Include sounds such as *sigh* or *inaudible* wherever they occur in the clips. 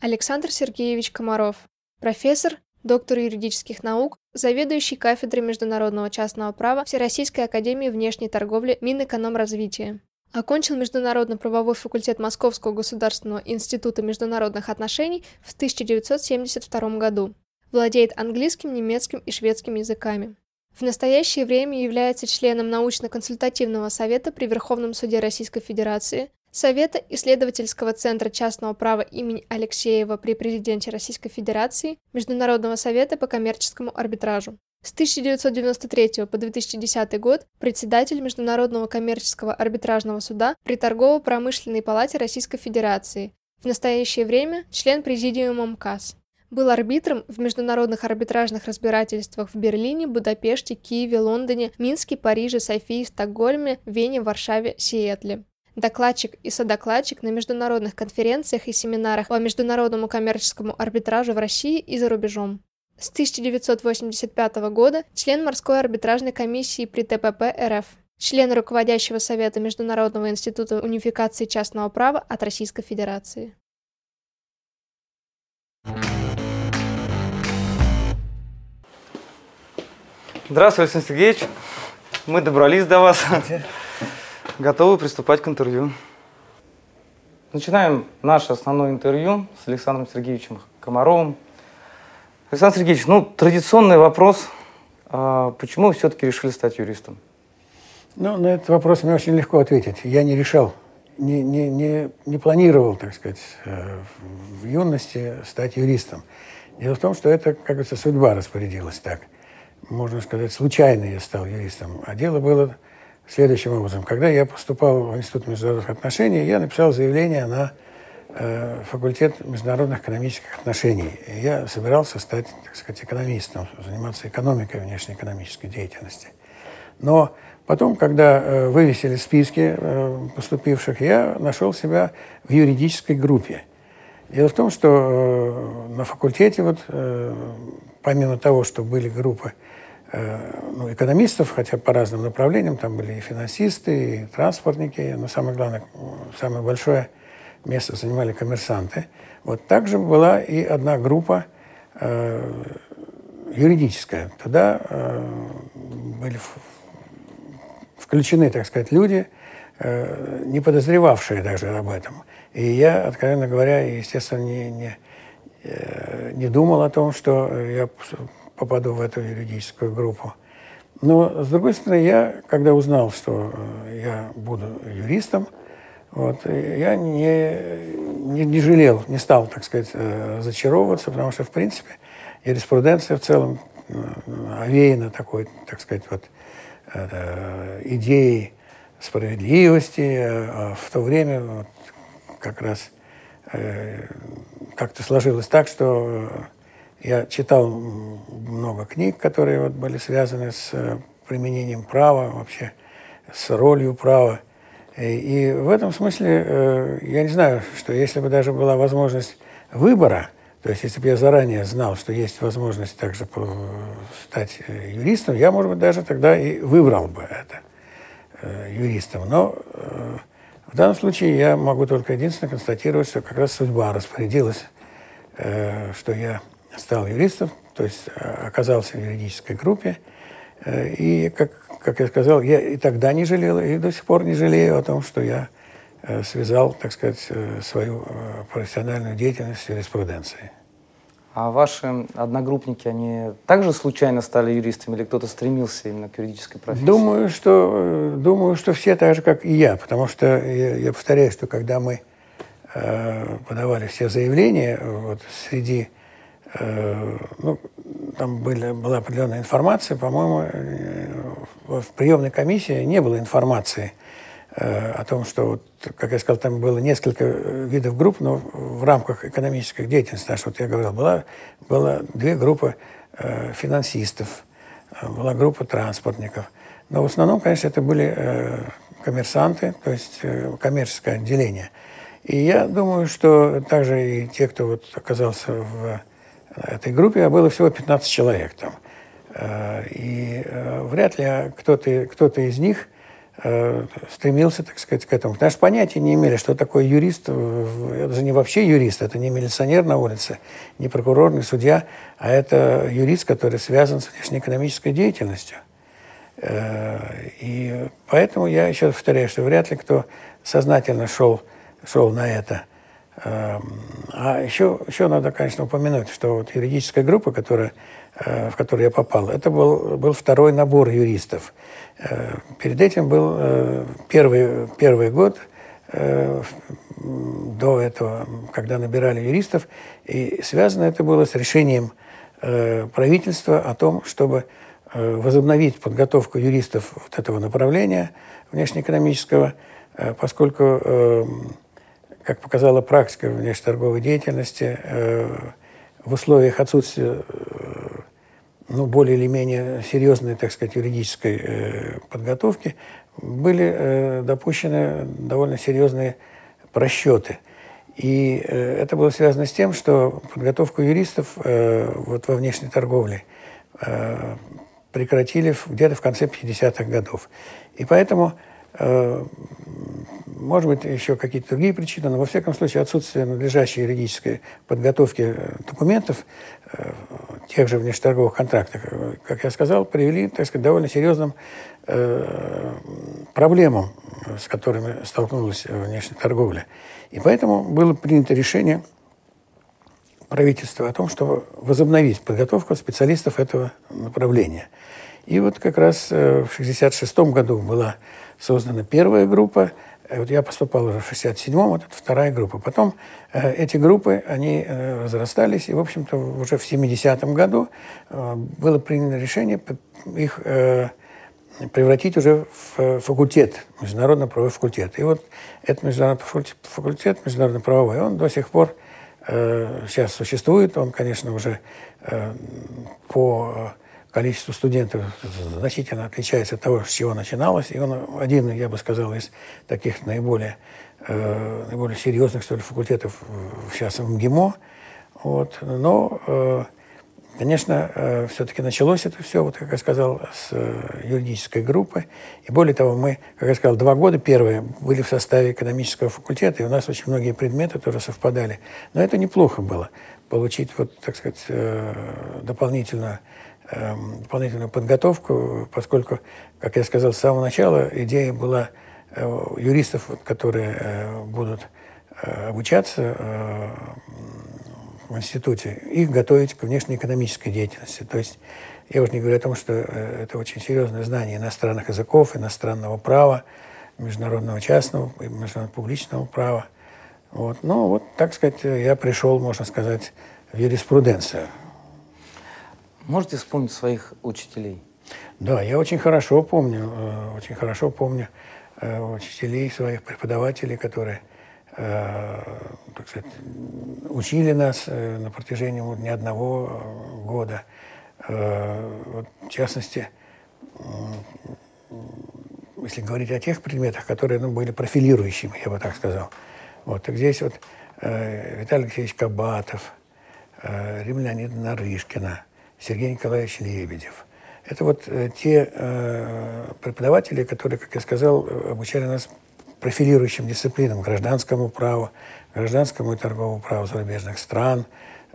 Александр Сергеевич Комаров, профессор, доктор юридических наук, заведующий кафедрой международного частного права Всероссийской академии внешней торговли Минэкономразвития. Окончил Международно-правовой факультет Московского государственного института международных отношений в 1972 году. Владеет английским, немецким и шведским языками. В настоящее время является членом научно-консультативного совета при Верховном суде Российской Федерации, Совета исследовательского центра частного права имени Алексеева при президенте Российской Федерации, Международного совета по коммерческому арбитражу. С 1993 по 2010 год председатель Международного коммерческого арбитражного суда при Торгово-промышленной палате Российской Федерации. В настоящее время член президиума МКАС. Был арбитром в международных арбитражных разбирательствах в Берлине, Будапеште, Киеве, Лондоне, Минске, Париже, Софии, Стокгольме, Вене, Варшаве, Сиэтле. Докладчик и содокладчик на международных конференциях и семинарах по международному коммерческому арбитражу в России и за рубежом. С 1985 года член морской арбитражной комиссии при ТПП РФ. Член руководящего совета Международного института унификации частного права от Российской Федерации. Здравствуй, Александр Сергеевич. Мы добрались до вас. Готовы приступать к интервью. Начинаем наше основное интервью с Александром Сергеевичем Комаровым. Александр Сергеевич, ну, традиционный вопрос. А почему вы все-таки решили стать юристом? Ну, на этот вопрос мне очень легко ответить. Я не решал, не, не, не, не планировал, так сказать, э, в юности стать юристом. Дело в том, что это, как говорится, судьба распорядилась так – можно сказать, случайно я стал юристом. А дело было следующим образом. Когда я поступал в Институт международных отношений, я написал заявление на э, факультет международных экономических отношений. И я собирался стать, так сказать, экономистом, заниматься экономикой внешнеэкономической деятельности. Но потом, когда э, вывесили списки э, поступивших, я нашел себя в юридической группе. Дело в том, что э, на факультете, вот, э, помимо того, что были группы ну, экономистов, хотя по разным направлениям, там были и финансисты, и транспортники, но самое главное, самое большое место занимали коммерсанты. Вот также была и одна группа э, юридическая. Туда э, были включены, так сказать, люди, э, не подозревавшие даже об этом. И я, откровенно говоря, естественно, не, не, э, не думал о том, что я попаду в эту юридическую группу. Но, с другой стороны, я, когда узнал, что э, я буду юристом, вот, я не, не, не жалел, не стал, так сказать, э, зачаровываться, потому что, в принципе, юриспруденция в целом э, овеяна такой, так сказать, вот, идеей справедливости. А в то время вот, как раз как-то сложилось так, что я читал много книг, которые вот были связаны с э, применением права, вообще с ролью права. И, и в этом смысле э, я не знаю, что если бы даже была возможность выбора, то есть если бы я заранее знал, что есть возможность также стать э, юристом, я, может быть, даже тогда и выбрал бы это юристом. Но в данном случае я могу только единственное констатировать, что как раз судьба распорядилась, что я стал юристом, то есть э, оказался в юридической группе. Э, и, как, как я сказал, я и тогда не жалел, и до сих пор не жалею о том, что я э, связал, так сказать, свою профессиональную деятельность с юриспруденцией. А ваши одногруппники, они также случайно стали юристами или кто-то стремился именно к юридической профессии? Думаю, что, думаю, что все так же, как и я, потому что я, я повторяю, что когда мы э, подавали все заявления, вот среди ну, там были, была определенная информация, по-моему, э, в приемной комиссии не было информации э, о том, что, вот, как я сказал, там было несколько видов групп, но в рамках экономической деятельности, что вот я говорил, была, было две группы финансистов, была группа транспортников. Но в основном, конечно, это были коммерсанты, то есть коммерческое отделение. И я думаю, что также и те, кто вот оказался в этой группе а было всего 15 человек там. Э, и э, вряд ли кто-то кто из них э, стремился, так сказать, к этому. Потому что понятия не имели, что такое юрист. Это же не вообще юрист, это не милиционер на улице, не прокурор, не судья, а это юрист, который связан с внешнеэкономической деятельностью. И поэтому я еще повторяю, что вряд ли кто сознательно шел, шел на это. Эм, а еще, еще надо, конечно, упомянуть, что вот юридическая группа, которая, э, в которую я попал, это был, был второй набор юристов. Э, перед этим был первый, первый год до этого, когда набирали юристов, и связано это было с решением правительства о том, чтобы Э, возобновить подготовку юристов вот этого направления внешнеэкономического, э, поскольку, эм, как показала практика внешнеторговой деятельности, э, в условиях отсутствия ну, более или менее серьезной, так сказать, юридической подготовки были допущены довольно серьезные просчеты. И это было связано с тем, что подготовку юристов вот во внешней торговле прекратили где-то в конце 50-х годов. И поэтому, э, может быть, еще какие-то другие причины, но во всяком случае отсутствие надлежащей юридической подготовки документов э, тех же внешнеторговых контрактов, как я сказал, привели, так сказать, довольно серьезным э, проблемам, с которыми столкнулась внешняя торговля. И поэтому было принято решение – правительства о том, чтобы возобновить подготовку специалистов этого направления. И вот как раз э, в 1966 году была создана первая группа, э, вот я поступал уже в 67-м, вот это вторая группа. Потом э, эти группы, они э, разрастались, и, в общем-то, уже в 70-м году э, было принято решение их э, превратить уже в факультет, международно-правовой факультет. И вот этот международный факультет, международно-правовой, он до сих пор Э, сейчас существует. Он, конечно, уже э, по количеству студентов значительно отличается от того, с чего начиналось. И он один, я бы сказал, из таких наиболее, э, наиболее серьезных, что ли, факультетов сейчас в МГИМО. Вот. Но Конечно, э, все-таки началось это все, вот как я сказал, с э, юридической группы. И более того, мы, как я сказал, два года первые были в составе экономического факультета, и у нас очень многие предметы тоже совпадали. Но это неплохо было, получить, вот, так сказать, э, дополнительную, эм, дополнительную подготовку, поскольку, как я сказал с самого начала, идея была юристов, которые будут обучаться в институте, их готовить к внешнеэкономической деятельности. То есть я уже не говорю о том, что э, это очень серьезное знание иностранных языков, иностранного права, международного частного и международного публичного права. Вот. Ну, вот, так сказать, я пришел, можно сказать, в юриспруденцию. Можете вспомнить своих учителей? Да, я очень хорошо помню, э, очень хорошо помню э, учителей, своих преподавателей, которые Э, так сказать, учили нас на протяжении не одного года. Вот, в частности, если говорить о тех предметах, которые ну, были профилирующими, я бы так сказал. Вот, так здесь вот Виталий Алексеевич Кабатов, Леонидовна Нарышкина, Сергей Николаевич Лебедев. Это вот те преподаватели, которые, как я сказал, обучали нас профилирующим дисциплинам, гражданскому праву, гражданскому и торговому праву зарубежных стран,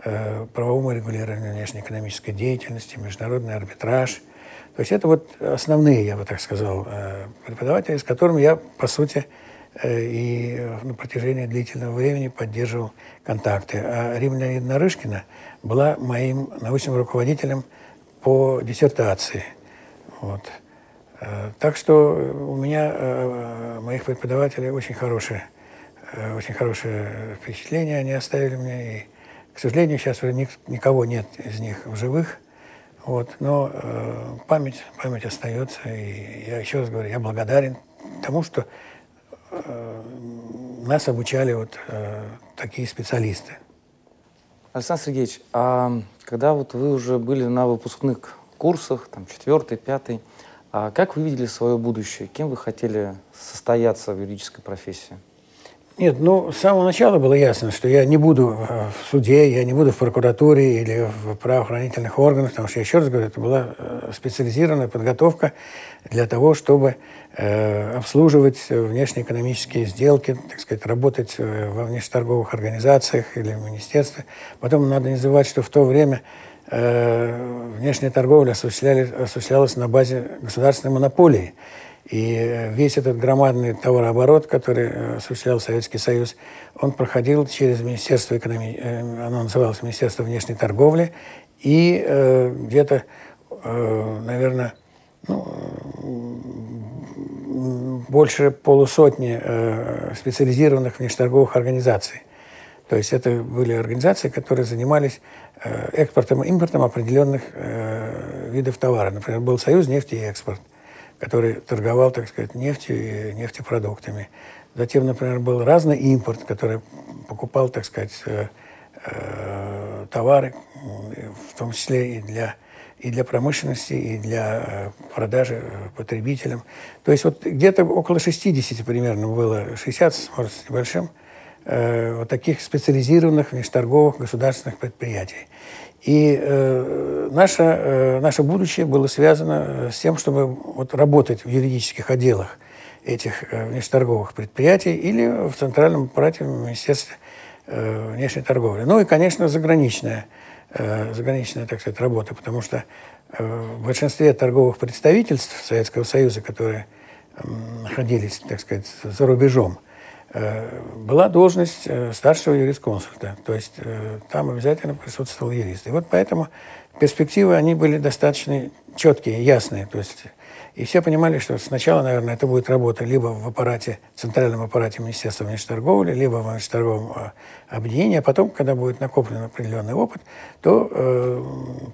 э, правовому регулированию внешнеэкономической деятельности, международный арбитраж. То есть это вот основные, я бы так сказал, э, преподаватели, с которыми я, по сути, э, и на протяжении длительного времени поддерживал контакты. А Римма Леонидовна Нарышкина была моим научным руководителем по диссертации. Вот. Э, так что у меня, э, моих преподавателей очень хорошие, э, очень хорошее впечатление они оставили мне. И, к сожалению, сейчас уже никого нет из них в живых. Вот, но э, память, память остается. И я еще раз говорю, я благодарен тому, что э, нас обучали вот э, такие специалисты. Александр Сергеевич, а когда вот вы уже были на выпускных курсах, там четвертый, пятый, а как вы видели свое будущее? Кем вы хотели состояться в юридической профессии? Нет, ну, с самого начала было ясно, что я не буду э, в суде, я не буду в прокуратуре или в правоохранительных органах, потому что, я еще раз говорю, это была э, специализированная подготовка для того, чтобы э, обслуживать внешнеэкономические сделки, так сказать, работать э, во внешнеторговых организациях или в министерстве. Потом надо не забывать, что в то время э, внешняя торговля осуществлялась на базе государственной монополии. И весь этот громадный товарооборот, который э, осуществлял Советский Союз, он проходил через Министерство экономии, э, оно называлось Министерство внешней торговли, и э, где-то, э, наверное, ну, больше полусотни э, специализированных внешнеторговых организаций. То есть это были организации, которые занимались э, экспортом и импортом определенных э, видов товара. Например, был Союз нефти и экспорт – который торговал, так сказать, нефтью и нефтепродуктами. Затем, например, был разный импорт, который покупал, так сказать, э, э, товары, в том числе и для, и для промышленности, и для э, продажи потребителям. То есть вот где-то около 60 примерно было, 60, может, с небольшим, вот таких специализированных внешторговых государственных предприятий. И э, наше, э, наше будущее было связано э, с тем, чтобы вот, работать в юридических отделах этих э, внешнеторговых предприятий или в центральном аппарате Министерства э, внешней торговли. Ну и, конечно, заграничная, э, заграничная так сказать, работа, потому что э, в большинстве торговых представительств Советского Союза, которые находились, так сказать, за рубежом, была должность э, старшего юрисконсульта. То есть э, там обязательно присутствовал юрист. И вот поэтому перспективы, они были достаточно четкие, ясные. То есть и все понимали, что сначала, наверное, это будет работа либо в аппарате, центральном аппарате Министерства внешней торговли, либо в внешнеторговом объединении, а потом, когда будет накоплен определенный опыт, то э,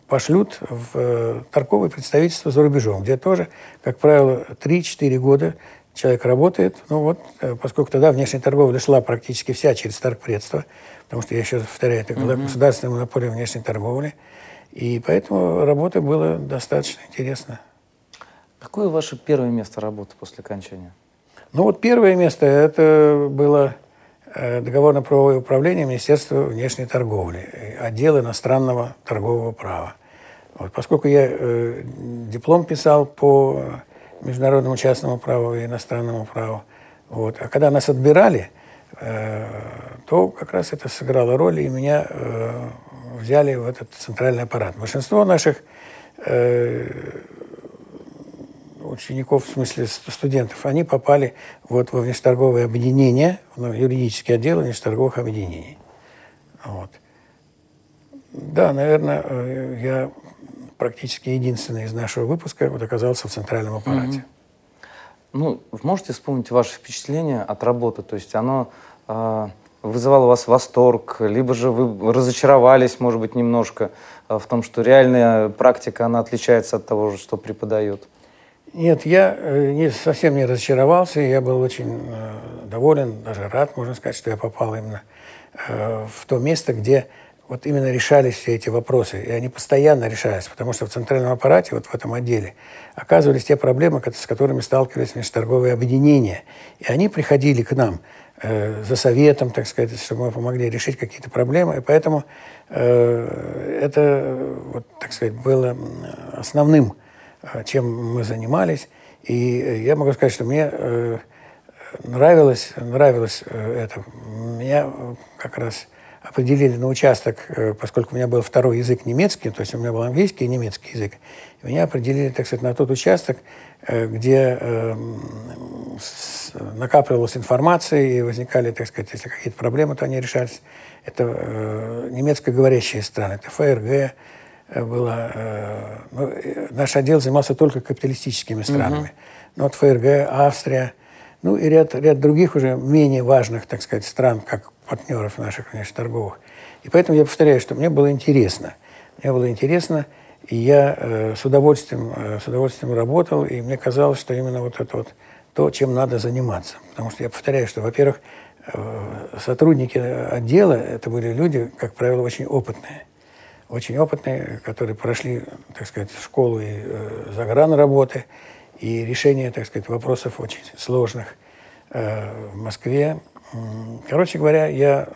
пошлют в э, торговые представительства за рубежом, где тоже, как правило, 3-4 года человек работает. Ну вот, э, поскольку тогда внешняя торговля шла практически вся через торгпредство, потому что, я еще раз повторяю, это была государственная монополия внешней торговли, и поэтому работа была достаточно интересна. Какое ваше первое место работы после окончания? Ну вот первое место это было э, договорно-правовое управление Министерства внешней торговли, отдел иностранного торгового права. Вот, поскольку я э, диплом писал по международному частному праву и иностранному праву. Вот. А когда нас отбирали, э, то как раз это сыграло роль, и меня э, взяли в этот центральный аппарат. Большинство наших э, учеников, в смысле студентов, они попали вот во внешторговое объединение, в юридический отдел внешторговых объединений. Вот. Да, наверное, э, я практически единственный из нашего выпуска вот оказался в центральном аппарате. Mm-hmm. Ну, можете вспомнить ваши впечатления от работы? То есть оно э, вызывало у вас восторг, либо же вы разочаровались, может быть, немножко э, в том, что реальная практика, она отличается от того, что преподают? Нет, я э, не, совсем не разочаровался, я был очень э, доволен, даже рад, можно сказать, что я попал именно э, в то место, где вот именно решались все эти вопросы. И они постоянно решались, потому что в центральном аппарате, вот в этом отделе, оказывались те проблемы, с которыми сталкивались межторговые объединения. И они приходили к нам э, за советом, так сказать, чтобы мы помогли решить какие-то проблемы. И поэтому э, это, вот, так сказать, было основным, э, чем мы занимались. И я могу сказать, что мне э, нравилось, нравилось э, это. Меня как раз определили на участок, э, поскольку у меня был второй язык немецкий, то есть у меня был английский и немецкий язык, меня определили, так сказать, на тот участок, э, где э, накапливалась информация и возникали, так сказать, если какие-то проблемы, то они решались. Это э, немецкоговорящие страны, это ФРГ, было, ну, наш отдел занимался только капиталистическими странами. Uh-huh. Ну, вот ФРГ, Австрия, ну и ряд, ряд других уже менее важных, так сказать, стран, как партнеров наших, конечно, торговых. И поэтому я повторяю, что мне было интересно. Мне было интересно, и я э, с, удовольствием, э, с удовольствием работал, и мне казалось, что именно вот это вот то, чем надо заниматься. Потому что я повторяю, что, во-первых, э, сотрудники отдела, это были люди, как правило, очень опытные. Очень опытные, которые прошли, так сказать, школу и э, загран работы, и решение, так сказать, вопросов очень сложных – в Москве. Короче говоря, я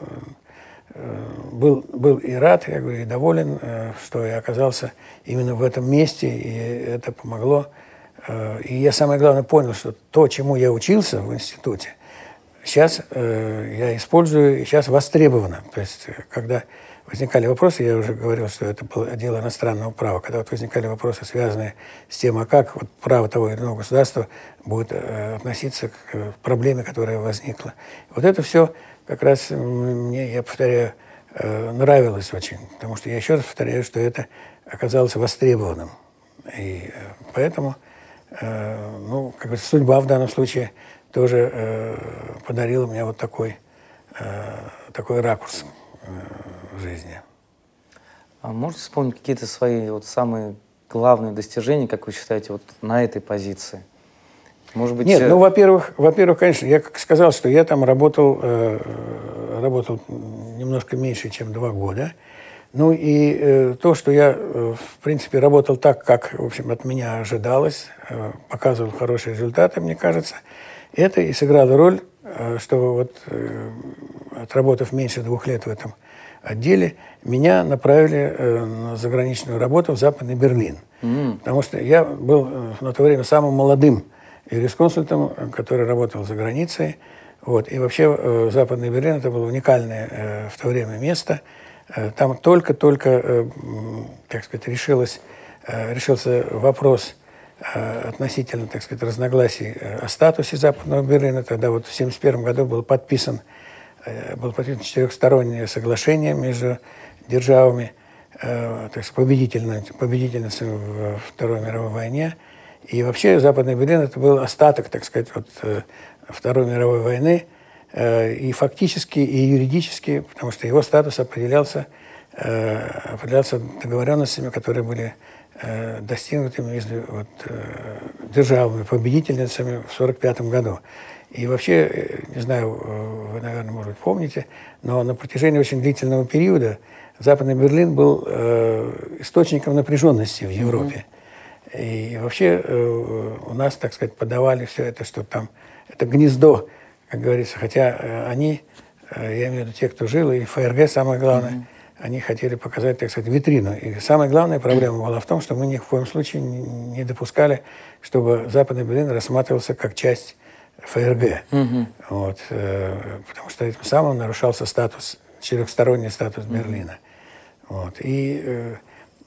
был, был и рад, я говорю, и доволен, что я оказался именно в этом месте, и это помогло. И я самое главное понял, что то, чему я учился в институте, сейчас я использую, сейчас востребовано. То есть, когда возникали вопросы, я уже говорил, что это было дело иностранного права, когда вот возникали вопросы, связанные с тем, а как вот право того или иного государства будет э, относиться к э, проблеме, которая возникла. Вот это все как раз мне, я повторяю, э, нравилось очень, потому что я еще раз повторяю, что это оказалось востребованным. И поэтому, ну, как бы судьба в данном случае тоже подарила мне вот такой, такой ракурс жизни. А можете вспомнить какие-то свои вот самые главные достижения, как вы считаете, вот на этой позиции? Может быть, Нет, ну, во-первых, во-первых, конечно, я как сказал, что я там работал, э, работал немножко меньше, чем два года. Ну и э, то, что я, э, в принципе, работал так, как, в общем, от меня ожидалось, э, показывал хорошие результаты, мне кажется, это и сыграло роль, э, что вот, э, отработав меньше двух лет в этом отделе меня направили э, на заграничную работу в Западный Берлин. Mm. Потому что я был э, на то время самым молодым юрисконсультом, который работал за границей. Вот. И вообще э, Западный Берлин это было уникальное э, в то время место. Э, там только-только, э, так сказать, решилось, э, решился вопрос э, относительно, так сказать, разногласий э, о статусе Западного Берлина. Тогда вот в 1971 году был подписан Э, было подписано четырехстороннее соглашение между державами, э, так сказать, победительницами, победительницами в Второй мировой войне. И вообще Западный Берлин это был остаток, так сказать, вот, э, Второй мировой войны, и фактически, и юридически, потому что его статус определялся, определялся договоренностями, которые были достигнуты между вот, державами, победительницами в 1945 году. И вообще, э, не знаю, э, вы, наверное, может быть, помните, но на протяжении очень длительного периода Западный Берлин был э, источником напряженности в Европе. Mm-hmm. И вообще э, у нас, так сказать, подавали все это, что там это гнездо, как говорится, хотя э, они, э, я имею в виду те, кто жил, и ФРГ, самое главное. Они хотели показать, так сказать, витрину. И самая главная проблема была в том, что мы ни в коем случае не допускали, чтобы Западный Берлин рассматривался как часть ФРГ. Угу. Вот, э, потому что этим самым нарушался статус, четырехсторонний статус Берлина. Вот, и э,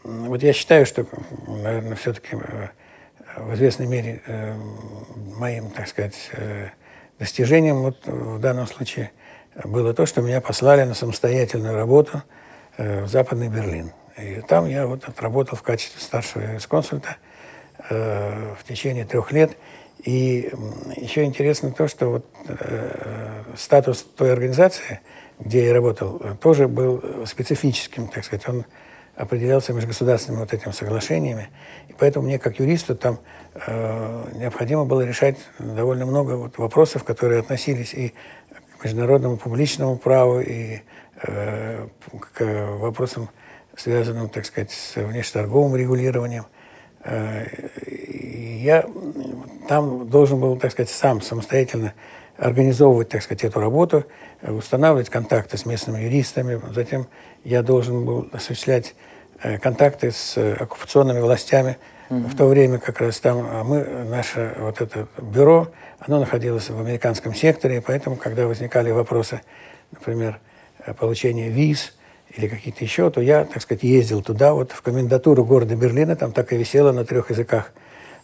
вот я считаю, что, наверное, все-таки э, в известной мере моим, так сказать, достижением вот в данном случае было то, что меня послали на самостоятельную работу в Западный Берлин. И там я вот отработал в качестве старшего юрисконсульта э, в течение трех лет. И еще интересно то, что вот, э, статус той организации, где я работал, тоже был специфическим, так сказать. Он определялся межгосударственными вот этими соглашениями. И поэтому мне, как юристу, там э, необходимо было решать довольно много вот вопросов, которые относились и к международному публичному праву, и э, к вопросам, связанным, так сказать, с внешнеторговым регулированием. Э, я там должен был, так сказать, сам самостоятельно организовывать, так сказать, эту работу, устанавливать контакты с местными юристами. Затем я должен был осуществлять э, контакты с оккупационными властями. Mm-hmm. В то время как раз там а мы, наше вот это бюро, оно находилось в американском секторе, поэтому, когда возникали вопросы, например, получения виз или какие-то еще, то я, так сказать, ездил туда, вот в комендатуру города Берлина, там так и висело на трех языках –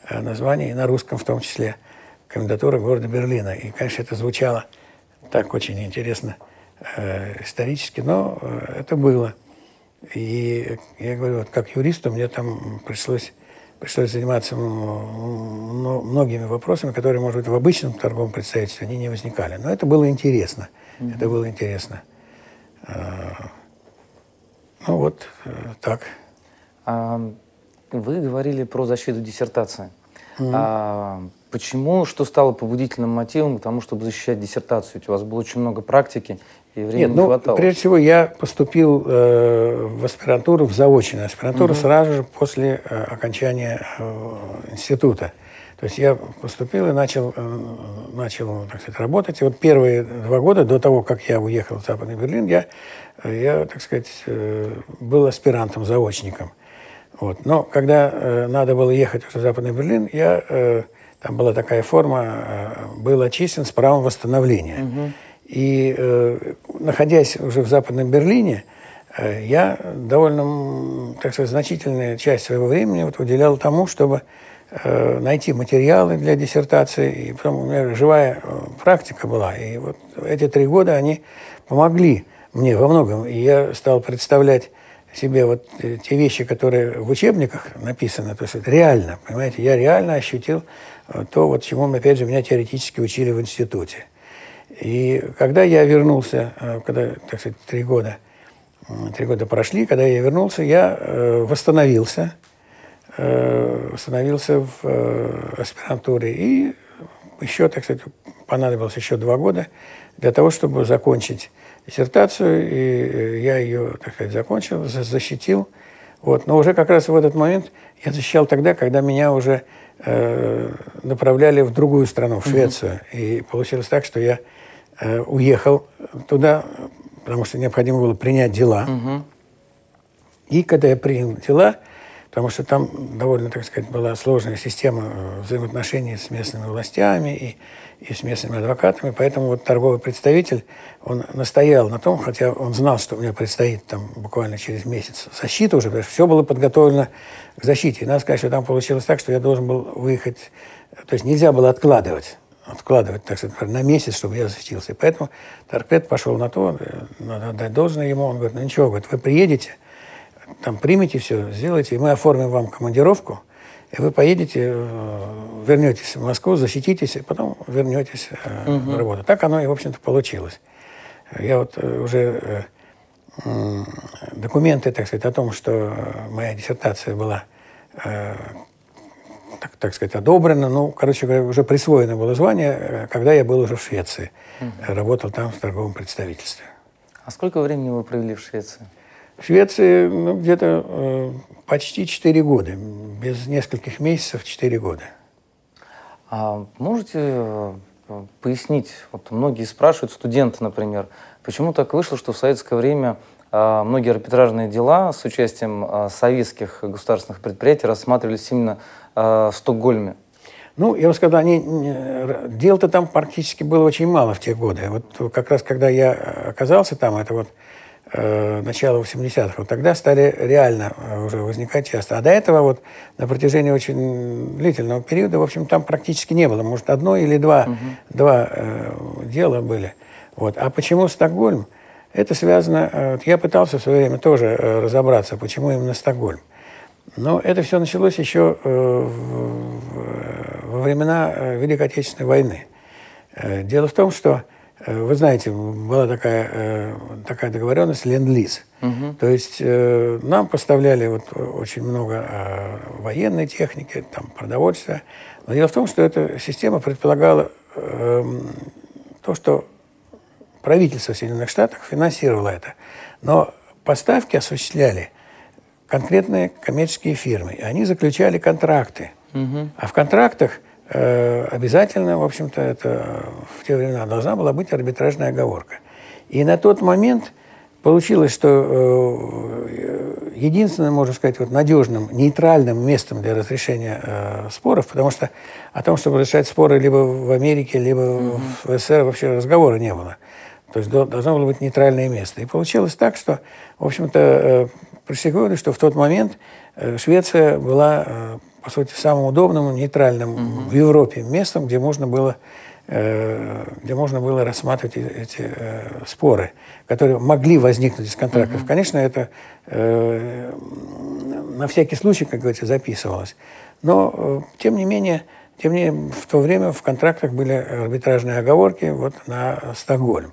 Э, название, и на русском в том числе, комендатура города Берлина. И, конечно, это звучало так очень интересно э, исторически, но э, это было. И я говорю, вот как юристу мне там пришлось, пришлось заниматься многими вопросами, которые, может быть, в обычном торговом представительстве они не возникали. Но это было интересно. Mm-hmm. Это было интересно. Ну вот так. Вы говорили про защиту диссертации. Mm-hmm. А, почему, что стало побудительным мотивом к тому, чтобы защищать диссертацию? Ведь у вас было очень много практики, и времени Нет, не ну, хватало. Прежде всего, я поступил э, в аспирантуру, в заочную аспирантуру mm-hmm. сразу же после э, окончания э, института. То есть я поступил и начал, э, начал так сказать, работать. И вот первые два года до того, как я уехал в Западный Берлин, я, я так сказать, э, был аспирантом, заочником. Вот. Но когда э, надо было ехать в Западный Берлин, я, там была такая форма, был очищен с правом восстановления. Угу. И находясь уже в Западном Берлине, я довольно, так сказать, значительную часть своего времени вот уделял тому, чтобы найти материалы для диссертации. И потом у меня живая э, практика была. И вот эти три года они помогли мне во многом. И я стал представлять себе вот э, те вещи, которые в учебниках написаны, то есть это реально, понимаете, я реально ощутил то, вот чему, опять же, меня теоретически учили в институте. И когда я вернулся, когда, так сказать, три года, три года прошли, когда я вернулся, я восстановился, э, становился в аспирантуре. И еще, так сказать, понадобилось еще два года для того, чтобы закончить диссертацию. И э, я ее, так сказать, закончил, защитил. Вот. Но уже как раз в этот момент я защищал тогда, когда меня уже э, направляли в другую страну, в Швецию. Mm-hmm. И получилось так, что я э, уехал туда, потому что необходимо было принять дела. Mm-hmm. И когда я принял дела, потому что там довольно, так сказать, была сложная система э, взаимоотношений с местными властями и, и с местными адвокатами, поэтому вот торговый представитель, он настоял на том, хотя он знал, что меня предстоит там буквально через месяц защита уже, потому что все было подготовлено к защите. И надо сказать, что там получилось так, что я должен был выехать, то есть нельзя было откладывать откладывать, так сказать, на месяц, чтобы я защитился. И поэтому торпед пошел на то, э, надо отдать должное ему. Он говорит, ну ничего, говорит, вы приедете, там примите все, сделайте, и мы оформим вам командировку, и вы поедете, э, вернетесь в Москву, защититесь, и потом вернетесь угу. на работу. Так оно и, в общем-то, получилось. Я вот э, уже документы, так сказать, о том, что моя диссертация была, так, так сказать, одобрена, ну, короче говоря, уже присвоено было звание, когда я был уже в Швеции, угу. работал там в торговом представительстве. А сколько времени вы провели в Швеции? В Швеции ну, где-то э, почти 4 года, без нескольких месяцев 4 года. А можете э, пояснить, вот многие спрашивают, студенты, например, почему так вышло, что в советское время э, многие арбитражные дела с участием э, советских государственных предприятий рассматривались именно в Стокгольме? Ну, я бы сказал, они, дел-то там практически было очень мало в те годы. Вот как раз когда я оказался там, это вот начала 80-х, вот тогда стали реально э, уже возникать часто. А до этого вот на протяжении очень длительного периода, в общем, там практически не было. Может, одно или два, угу. два э, дела были. Вот. А почему Стокгольм? Это связано... Э, я пытался в свое время тоже э, разобраться, почему именно Стокгольм. Но это все началось еще э, во времена Великой Отечественной войны. Дело в том, что Э, вы знаете, была такая, э, такая договоренность ленд-лиз. Угу. То есть э, нам поставляли вот очень много военной техники, там, продовольствия. Но дело в том, что эта система предполагала эм, то, что правительство Соединенных Штатов финансировало это. Но поставки осуществляли конкретные коммерческие фирмы. Они заключали контракты. Угу. А в контрактах – Э, обязательно, в общем-то, это в те времена должна была быть арбитражная оговорка. И на тот момент получилось, что э, единственным, можно сказать, вот надежным, нейтральным местом для разрешения э, споров, потому что о том, чтобы решать споры либо в Америке, либо mm-hmm. в СССР вообще разговора не было. То есть должно было быть нейтральное место. И получилось так, что, в общем-то, пришли к выводу, что в тот момент Швеция была по сути, самым удобным, нейтральным угу. в Европе местом, где можно было, э, где можно было рассматривать эти э, споры, которые могли возникнуть из контрактов. Угу. Конечно, это э, на всякий случай, как говорится, записывалось. Но, э, тем не менее, тем не менее, в то время в контрактах были арбитражные оговорки вот на Стокгольм.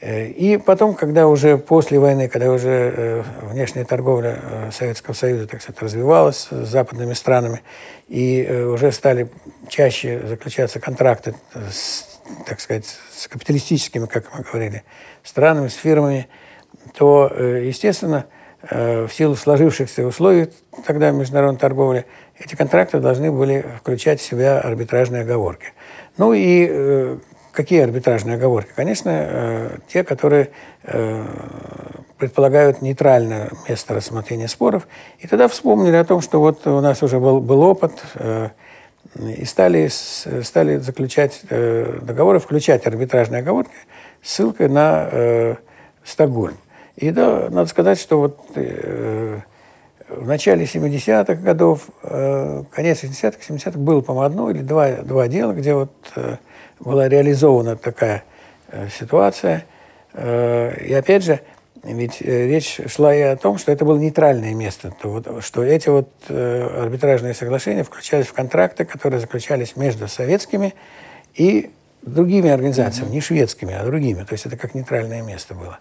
Э, и потом, когда уже после войны, когда уже э, внешняя торговля э, Советского Союза, так сказать, развивалась с западными странами, и уже стали чаще заключаться контракты с, так сказать, с капиталистическими, как мы говорили, странами, с фирмами, то, естественно, в силу сложившихся условий тогда международной торговли, эти контракты должны были включать в себя арбитражные оговорки. Ну и какие арбитражные оговорки? Конечно, те, которые предполагают нейтральное место рассмотрения споров. И тогда вспомнили о том, что вот у нас уже был, был опыт, э, и стали, стали заключать э, договоры, включать арбитражные оговорки с ссылкой на э, Стокгольм. И да, надо сказать, что вот э, в начале 70-х годов, э, конец 60-х, 70-х было, по-моему, одно или два, два дела, где вот э, была реализована такая э, ситуация. Э, и опять же, ведь э, речь шла и о том, что это было нейтральное место, то вот, что эти вот арбитражные соглашения включались в контракты, которые заключались между советскими и другими организациями, mm-hmm. не шведскими, а другими. То есть это как нейтральное место было.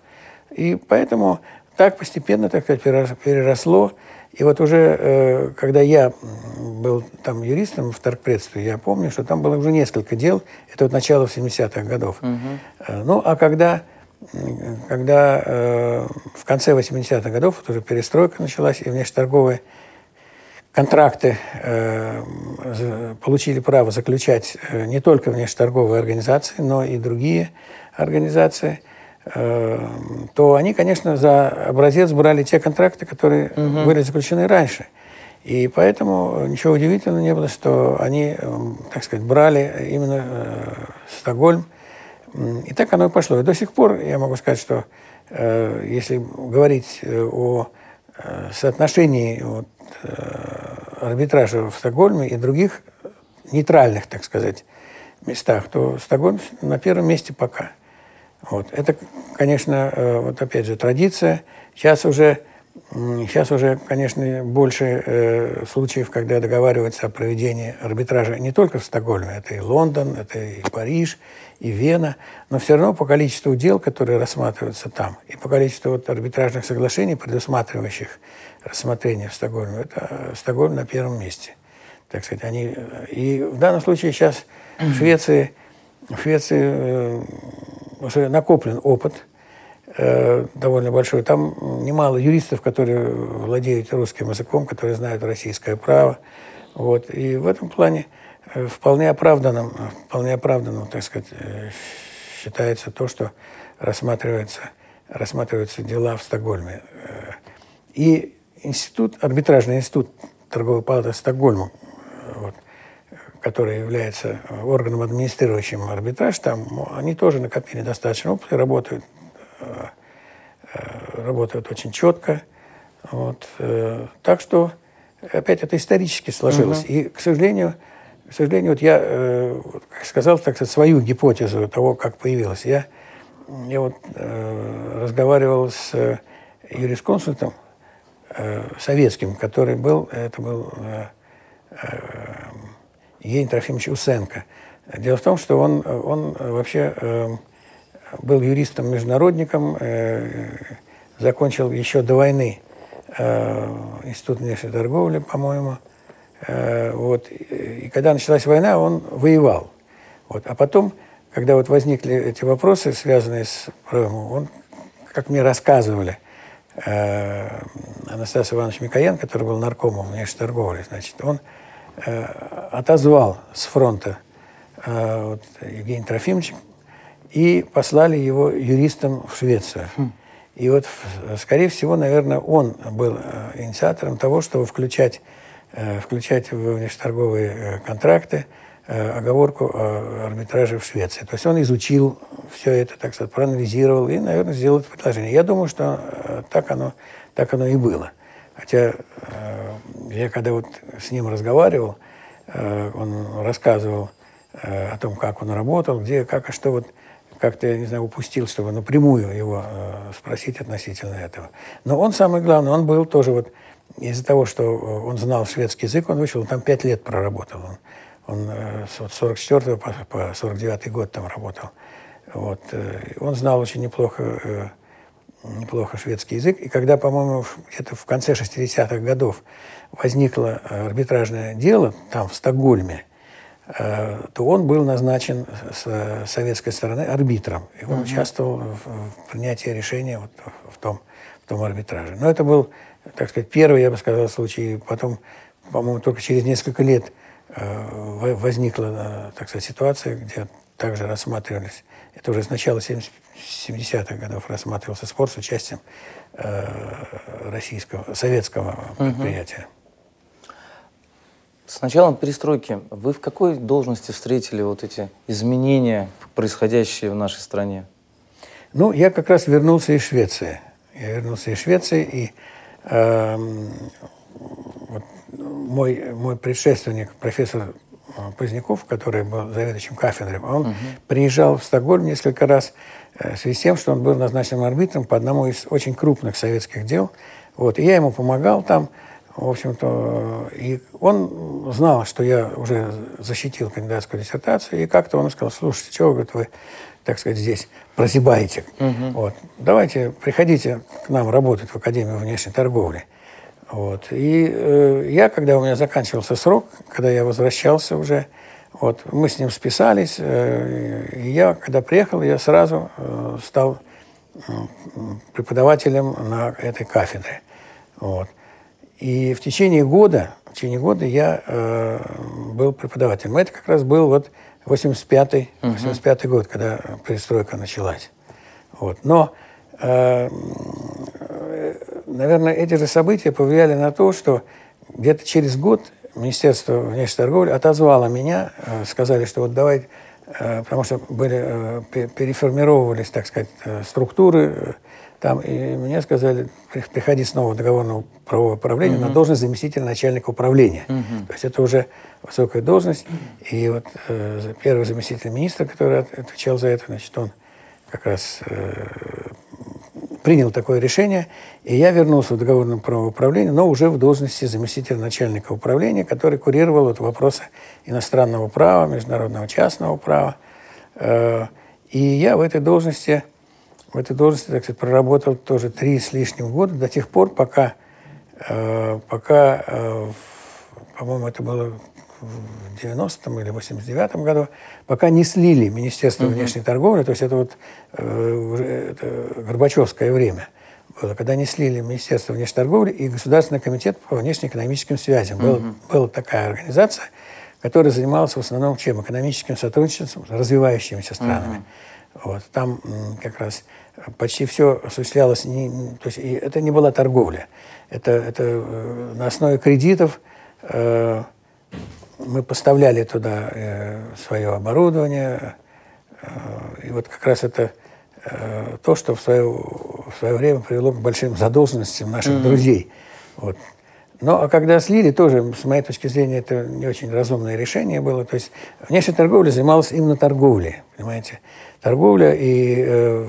И поэтому так постепенно, так сказать, переросло. И вот уже, э, когда я был там юристом в торгпредстве, я помню, что там было уже несколько дел. Это вот начало 70-х годов. Mm-hmm. Ну, а когда когда э, в конце 80-х годов вот уже перестройка началась, и внешнеторговые контракты получили право заключать не только внешнеторговые организации, но и другие организации, то они, конечно, за образец брали те контракты, которые угу. были заключены раньше. И поэтому ничего удивительного не было, что они, э, так сказать, брали именно э, Стокгольм, и так оно и пошло. И до сих пор я могу сказать, что э, если говорить э, о э, соотношении вот, э, арбитража в Стокгольме и других нейтральных, так сказать, местах, то Стокгольм на первом месте пока. Вот. Это, конечно, э, вот опять же традиция. Сейчас уже, сейчас уже конечно, больше э, случаев, когда договариваются о проведении арбитража не только в Стокгольме, это и Лондон, это и Париж, и Вена, но все равно по количеству дел, которые рассматриваются там, и по количеству вот арбитражных соглашений, предусматривающих рассмотрение в Стокгольме, это Стокгольм на первом месте. Так сказать, они, и в данном случае сейчас в Швеции, в Швеции э, уже накоплен опыт э, довольно большой. Там немало юристов, которые владеют русским языком, которые знают российское право. Вот. И в этом плане Э, вполне оправданным, вполне оправданным, так сказать, э, считается то, что рассматривается, рассматриваются дела в Стокгольме. И институт, арбитражный институт торговой палаты Стокгольма, который является органом, администрирующим арбитраж, там они тоже накопили достаточно опыта, работают, работают очень четко. Вот. Так что, опять это исторически сложилось. Угу. И, к сожалению, к сожалению, вот я э, как сказал, так сказать, свою гипотезу того, как появилась. Я, я вот э, разговаривал с э, юрисконсультом э, советским, который был, это был э, э, Евгений Трофимович Усенко. Дело в том, что он, он вообще э, был юристом-международником, э, закончил еще до войны э, Институт внешней торговли, по-моему, Э, вот. И когда началась война, он воевал. Вот. А потом, когда вот возникли эти вопросы, связанные с он, как мне рассказывали, э, Анастас Иванович Микоян, который был наркомом внешней торговли, значит, он э, отозвал с фронта э, вот, Евгений Трофимович и послали его юристом в Швецию. Хм. И вот, скорее всего, наверное, он был э, инициатором того, чтобы включать Э, включать в внешнеторговые э, контракты э, оговорку о арбитраже в Швеции. То есть он изучил все это, так сказать, проанализировал и, наверное, сделал это предложение. Я думаю, что так оно, так оно и было. Хотя я когда вот с ним разговаривал, он рассказывал о том, как он работал, где, как, а что вот как-то, я не знаю, упустил, чтобы напрямую его спросить относительно этого. Но он, самое главное, он был тоже вот из-за того, что э, он знал шведский язык, он вышел, он там пять лет проработал. Он, он э, с 44 по, по 49 год там работал. Вот. Э, он знал очень неплохо, неплохо шведский язык. И когда, по-моему, где-то в конце 60-х годов возникло арбитражное дело там, в Стокгольме, то он был назначен с советской стороны арбитром. И он участвовал в, в принятии решения вот в том, том арбитраже. Но это был, так сказать, первый, я бы сказал, случай. Потом, по-моему, только через несколько лет э, возникла, так сказать, ситуация, где также рассматривались, это уже с начала 70-х годов рассматривался спор с участием российского, советского предприятия. С началом перестройки вы в какой должности встретили вот эти изменения, происходящие в нашей стране? Ну, я как раз вернулся из Швеции. Я вернулся из Швеции, и э, вот мой, мой предшественник, профессор э, Поздняков, который был заведующим кафедрой, он угу. приезжал в Стокгольм несколько раз э, в связи с тем, что он был назначен арбитром по одному из очень крупных советских дел. Вот, и я ему помогал там. В общем-то, и он знал, что я уже защитил кандидатскую диссертацию, и как-то он сказал, слушайте, чего, говорит, вы, так сказать, здесь прозябаете? Угу. Вот, давайте, приходите к нам работать в Академию внешней торговли. Вот. И э, я, когда у меня заканчивался срок, когда я возвращался уже, вот, мы с ним списались, э, и я, когда приехал, я сразу э, стал э, преподавателем на этой кафедре. Вот. И в течение года, в течение года я э, был преподавателем. Это как раз был вот 85-й, 85 год, когда перестройка началась. Вот. Но, э, наверное, эти же события повлияли на то, что где-то через год Министерство внешней торговли отозвало меня, э, сказали, что вот давай, э, потому что были, э, переформировывались, так сказать, структуры там, и мне сказали, приходи снова в договорное правовое управление угу. на должность заместителя начальника управления. Угу. То есть это уже высокая должность. И вот э, первый заместитель министра, который отвечал за это, значит, он как раз э, принял такое решение, и я вернулся в договорное правовое управление, но уже в должности заместителя начальника управления, который курировал вот вопросы иностранного права, международного частного права. Э, и я в этой должности в этой должности, так сказать, проработал тоже три с лишним года, до тех пор, пока, э, пока э, по-моему, это было в 90-м или 89-м году, пока не слили Министерство угу. внешней торговли, то есть это вот это Горбачевское время было, когда не слили Министерство внешней торговли и Государственный комитет по внешнеэкономическим связям. Угу. Был, была такая организация, которая занималась в основном чем? Экономическим сотрудничеством с развивающимися странами. Угу. Вот, там как раз почти все осуществлялось, не, то есть это не была торговля. Это, это э, на основе кредитов э, мы поставляли туда э, свое оборудование. Э, и вот как раз это то, что в свое, в свое время привело к большим задолженностям наших mm-hmm. друзей. Вот. Ну, а когда слили, тоже, с моей точки зрения, это не очень разумное решение было. То есть внешняя торговля занималась именно торговлей, понимаете торговля и э,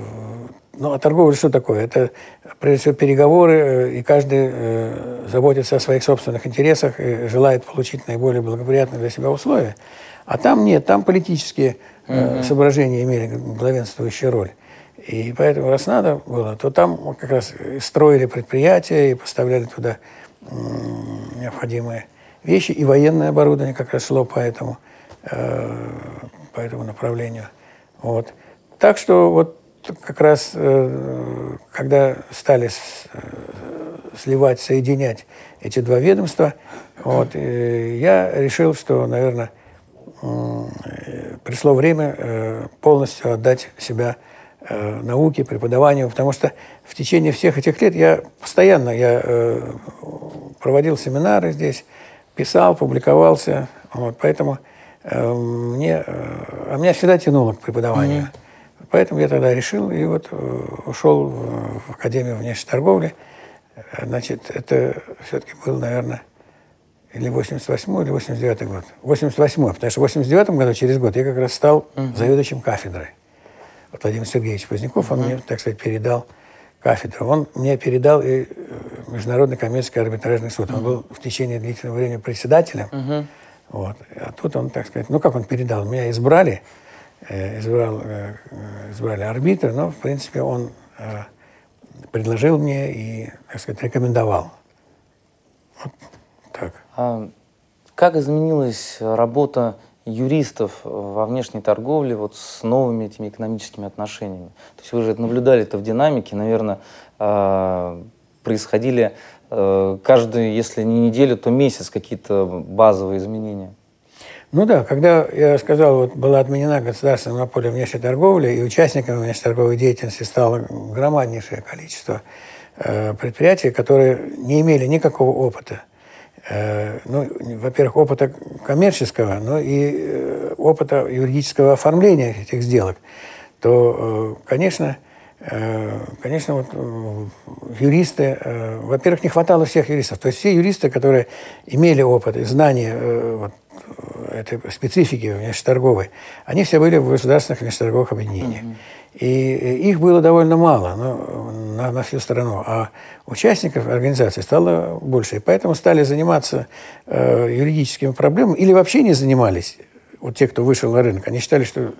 ну, а торговля что такое? Это, прежде всего, переговоры, э, и каждый э, заботится о своих собственных интересах и желает получить наиболее благоприятные для себя условия. А там нет, там политические э, соображения имели главенствующую роль. И поэтому, раз надо было, то там как раз строили предприятия и поставляли туда необходимые вещи, и военное оборудование как раз шло по этому, э, по этому направлению. Вот. Так что вот как раз, э, когда стали э, сливать, соединять эти два ведомства, вот, я решил, что, наверное, пришло время полностью отдать себя науке, преподаванию, потому что в течение всех этих лет я постоянно я проводил семинары здесь, писал, публиковался, вот, поэтому мне, а меня всегда тянуло к преподаванию. Mm-hmm. Поэтому я тогда решил и вот э, ушел в Академию внешней торговли. Значит, это все-таки был, наверное, или 88 или 89 год. 88 потому что в 89 году, через год, я как раз стал uh-huh. заведующим кафедрой. Владимир Сергеевич Поздняков, он мне, так сказать, передал кафедру. Он мне передал и э, Международный коммерческий арбитражный суд. Он был в течение длительного времени председателем. Вот. А тут он, так сказать, ну как он передал, меня избрали, Э, избрал, э, избрали арбитра, но, в принципе, он э, предложил мне и, так сказать, рекомендовал. Вот так. А как изменилась работа юристов во внешней торговле вот с новыми этими экономическими отношениями? То есть вы же наблюдали это в динамике, наверное, э, происходили э, каждую, если не неделю, то месяц какие-то базовые изменения. Ну да, когда, я сказал, вот была отменена государственная монополия внешней торговли, и участниками внешнеторговой деятельности стало громаднейшее количество э, предприятий, которые не имели никакого опыта. Э, ну, во-первых, опыта коммерческого, но и э, опыта юридического оформления этих сделок, то, э, конечно, конечно, вот, юристы, во-первых, не хватало всех юристов. То есть все юристы, которые имели опыт и знания вот, этой специфики внешнеторговой, они все были в государственных внешнеторговых объединениях. Mm-hmm. И их было довольно мало ну, на, на всю страну, а участников организации стало больше. И поэтому стали заниматься э, юридическими проблемами или вообще не занимались. Вот те, кто вышел на рынок, они считали, что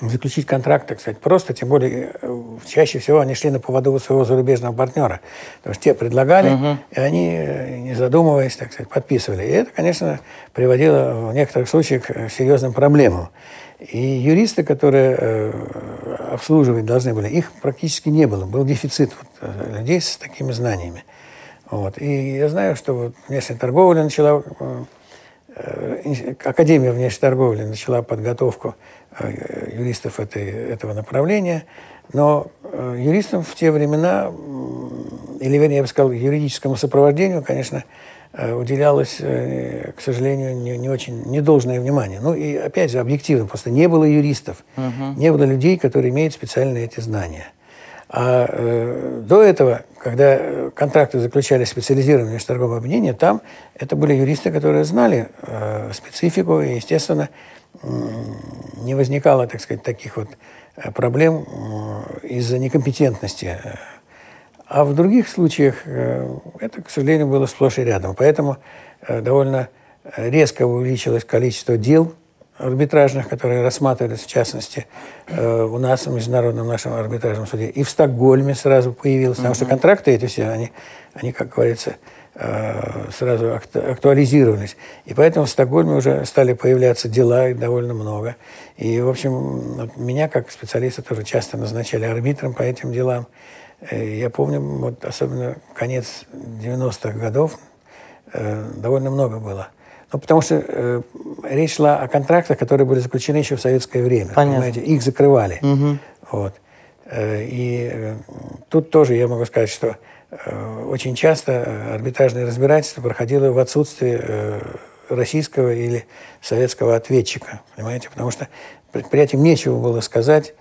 заключить контракт, так сказать, просто, тем более э, чаще всего они шли на поводу у своего зарубежного партнера. Потому что те предлагали, угу. и они, э, не задумываясь, так сказать, подписывали. И это, конечно, приводило в некоторых случаях к серьезным проблемам. И юристы, которые э, обслуживать должны были, их практически не было. Был дефицит вот, людей с такими знаниями. Вот. И я знаю, что вот внешняя торговля начала, Академия внешней торговли начала подготовку Э, юристов этой, этого направления. Но э, юристам в те времена, или вернее, я бы сказал, юридическому сопровождению, конечно, э, уделялось, к сожалению, не, не очень недолжное внимание. Ну и опять же, объективно, просто не было юристов, угу. не было людей, которые имеют специальные эти знания. А э, до этого, когда контракты заключали специализированные торговые объединения, там это были юристы, которые знали э, специфику и, естественно, не возникало, так сказать, таких вот э, проблем э, из-за некомпетентности. А в других случаях э, это, к сожалению, было сплошь и рядом. Поэтому довольно резко увеличилось количество дел арбитражных, которые рассматривались, в частности, у нас в Международном нашем арбитражном суде. И в Стокгольме сразу появилось, потому что контракты эти все, они, они как говорится, Э, сразу актуализировались. И поэтому в Стокгольме уже стали появляться дела, довольно много. И, в общем, меня как специалиста тоже часто назначали арбитром по этим делам. Э, я помню, вот особенно конец 90-х годов, э, довольно много было. Ну, потому что э, речь шла о контрактах, которые были заключены еще в советское время. Понятно. Понимаете? Их закрывали. Угу. Вот. И тут тоже я могу сказать, что Э, очень часто э, арбитражное разбирательство проходило в отсутствии э, российского или советского ответчика, понимаете, потому что предприятиям нечего было сказать,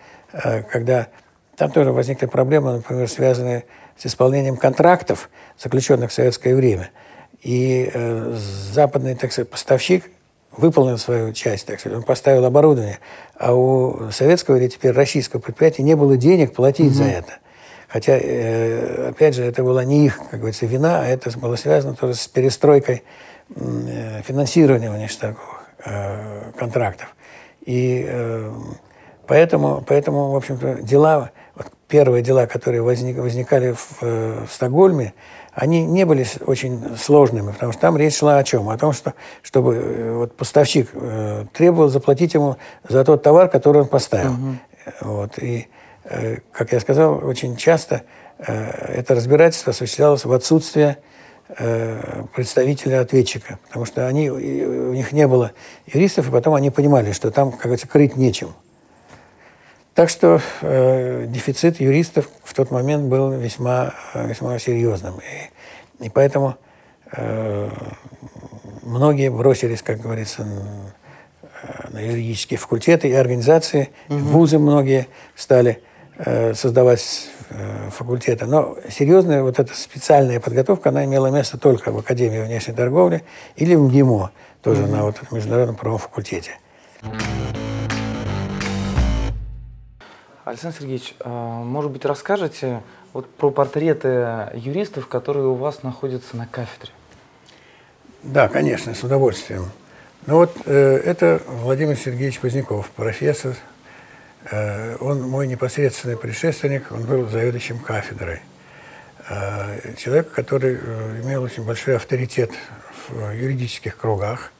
когда там тоже возникли проблемы, например, связанные с исполнением контрактов, заключенных в советское время. И западный, так сказать, поставщик выполнил свою часть, так сказать, он поставил оборудование, а у советского или теперь российского предприятия не было денег платить угу. за это. Хотя, э, опять же, это была не их, как говорится, вина, а это было связано тоже с перестройкой э, финансирования внешнеторговых э, контрактов. И поэтому, поэтому, в общем-то, дела, вот первые дела, которые возник, возникали в, в Стокгольме, они не были очень сложными, потому что там речь шла о чем? О том, что чтобы вот, поставщик э, требовал заплатить ему за тот товар, который он поставил. Угу. Вот, и Э, как я сказал, очень часто э, это разбирательство осуществлялось в отсутствие э, представителя ответчика, потому что они, у них не было юристов, и потом они понимали, что там, как говорится, крыть нечем. Так что э, дефицит юристов в тот момент был весьма, весьма серьезным. И, и поэтому э, многие бросились, как говорится, на юридические факультеты и организации, угу. вузы многие стали Э, создавать э, факультеты. Но серьезная вот эта специальная подготовка, она имела место только в Академии внешней торговли или в МГИМО, тоже mm-hmm. на вот этом международном правовом факультете. Александр Сергеевич, а, может быть, расскажете вот про портреты юристов, которые у вас находятся на кафедре? Да, конечно, с удовольствием. Ну вот э, это Владимир Сергеевич Поздняков, профессор Э, он мой непосредственный предшественник, он был заведующим кафедрой. Э, человек, который э, имел очень большой авторитет в юридических кругах.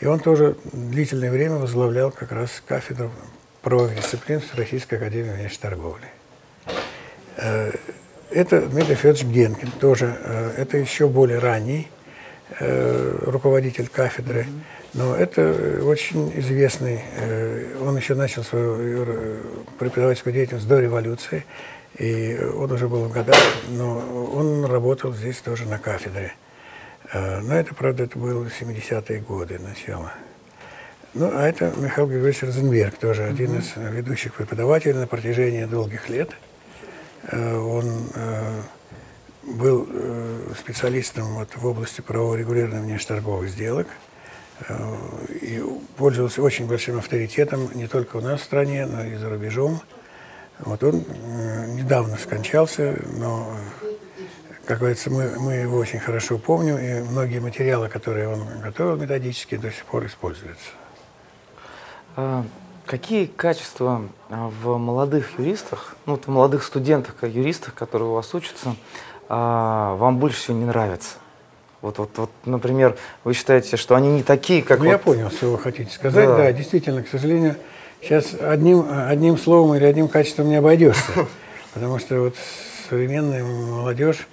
И он тоже длительное время возглавлял как раз кафедру правовых дисциплин в Российской Академии внешней торговли. это Дмитрий Федорович Генкин, тоже, э, это еще более ранний э, руководитель кафедры, но это очень известный, э, он еще начал свою преподавательскую деятельность до революции, и он уже был в годах, но он работал здесь тоже на кафедре. Но это, правда, это было 70-е годы, начало. Ну, а это Михаил Григорьевич Розенберг, тоже один из ведущих преподавателей на протяжении долгих лет – Э, он э, был э, специалистом вот в области правового регулирования внешнеторговых сделок и пользовался очень большим авторитетом не только у нас в стране, но и за рубежом. Вот он недавно скончался, но, как говорится, мы, мы его очень хорошо помним, и многие материалы, которые он готовил методически, до сих пор используются. А, Какие качества а, в молодых юристах, ну, в молодых студентах, юристах, которые у вас учатся, а, вам больше всего не нравятся? Вот, вот, вот, например, вы считаете, что они не такие, как... Ну, вот... я понял, что вы хотите сказать. Да. да, действительно, к сожалению, сейчас одним, одним словом или одним качеством не обойдешься. *laughs* Потому что вот современная молодежь,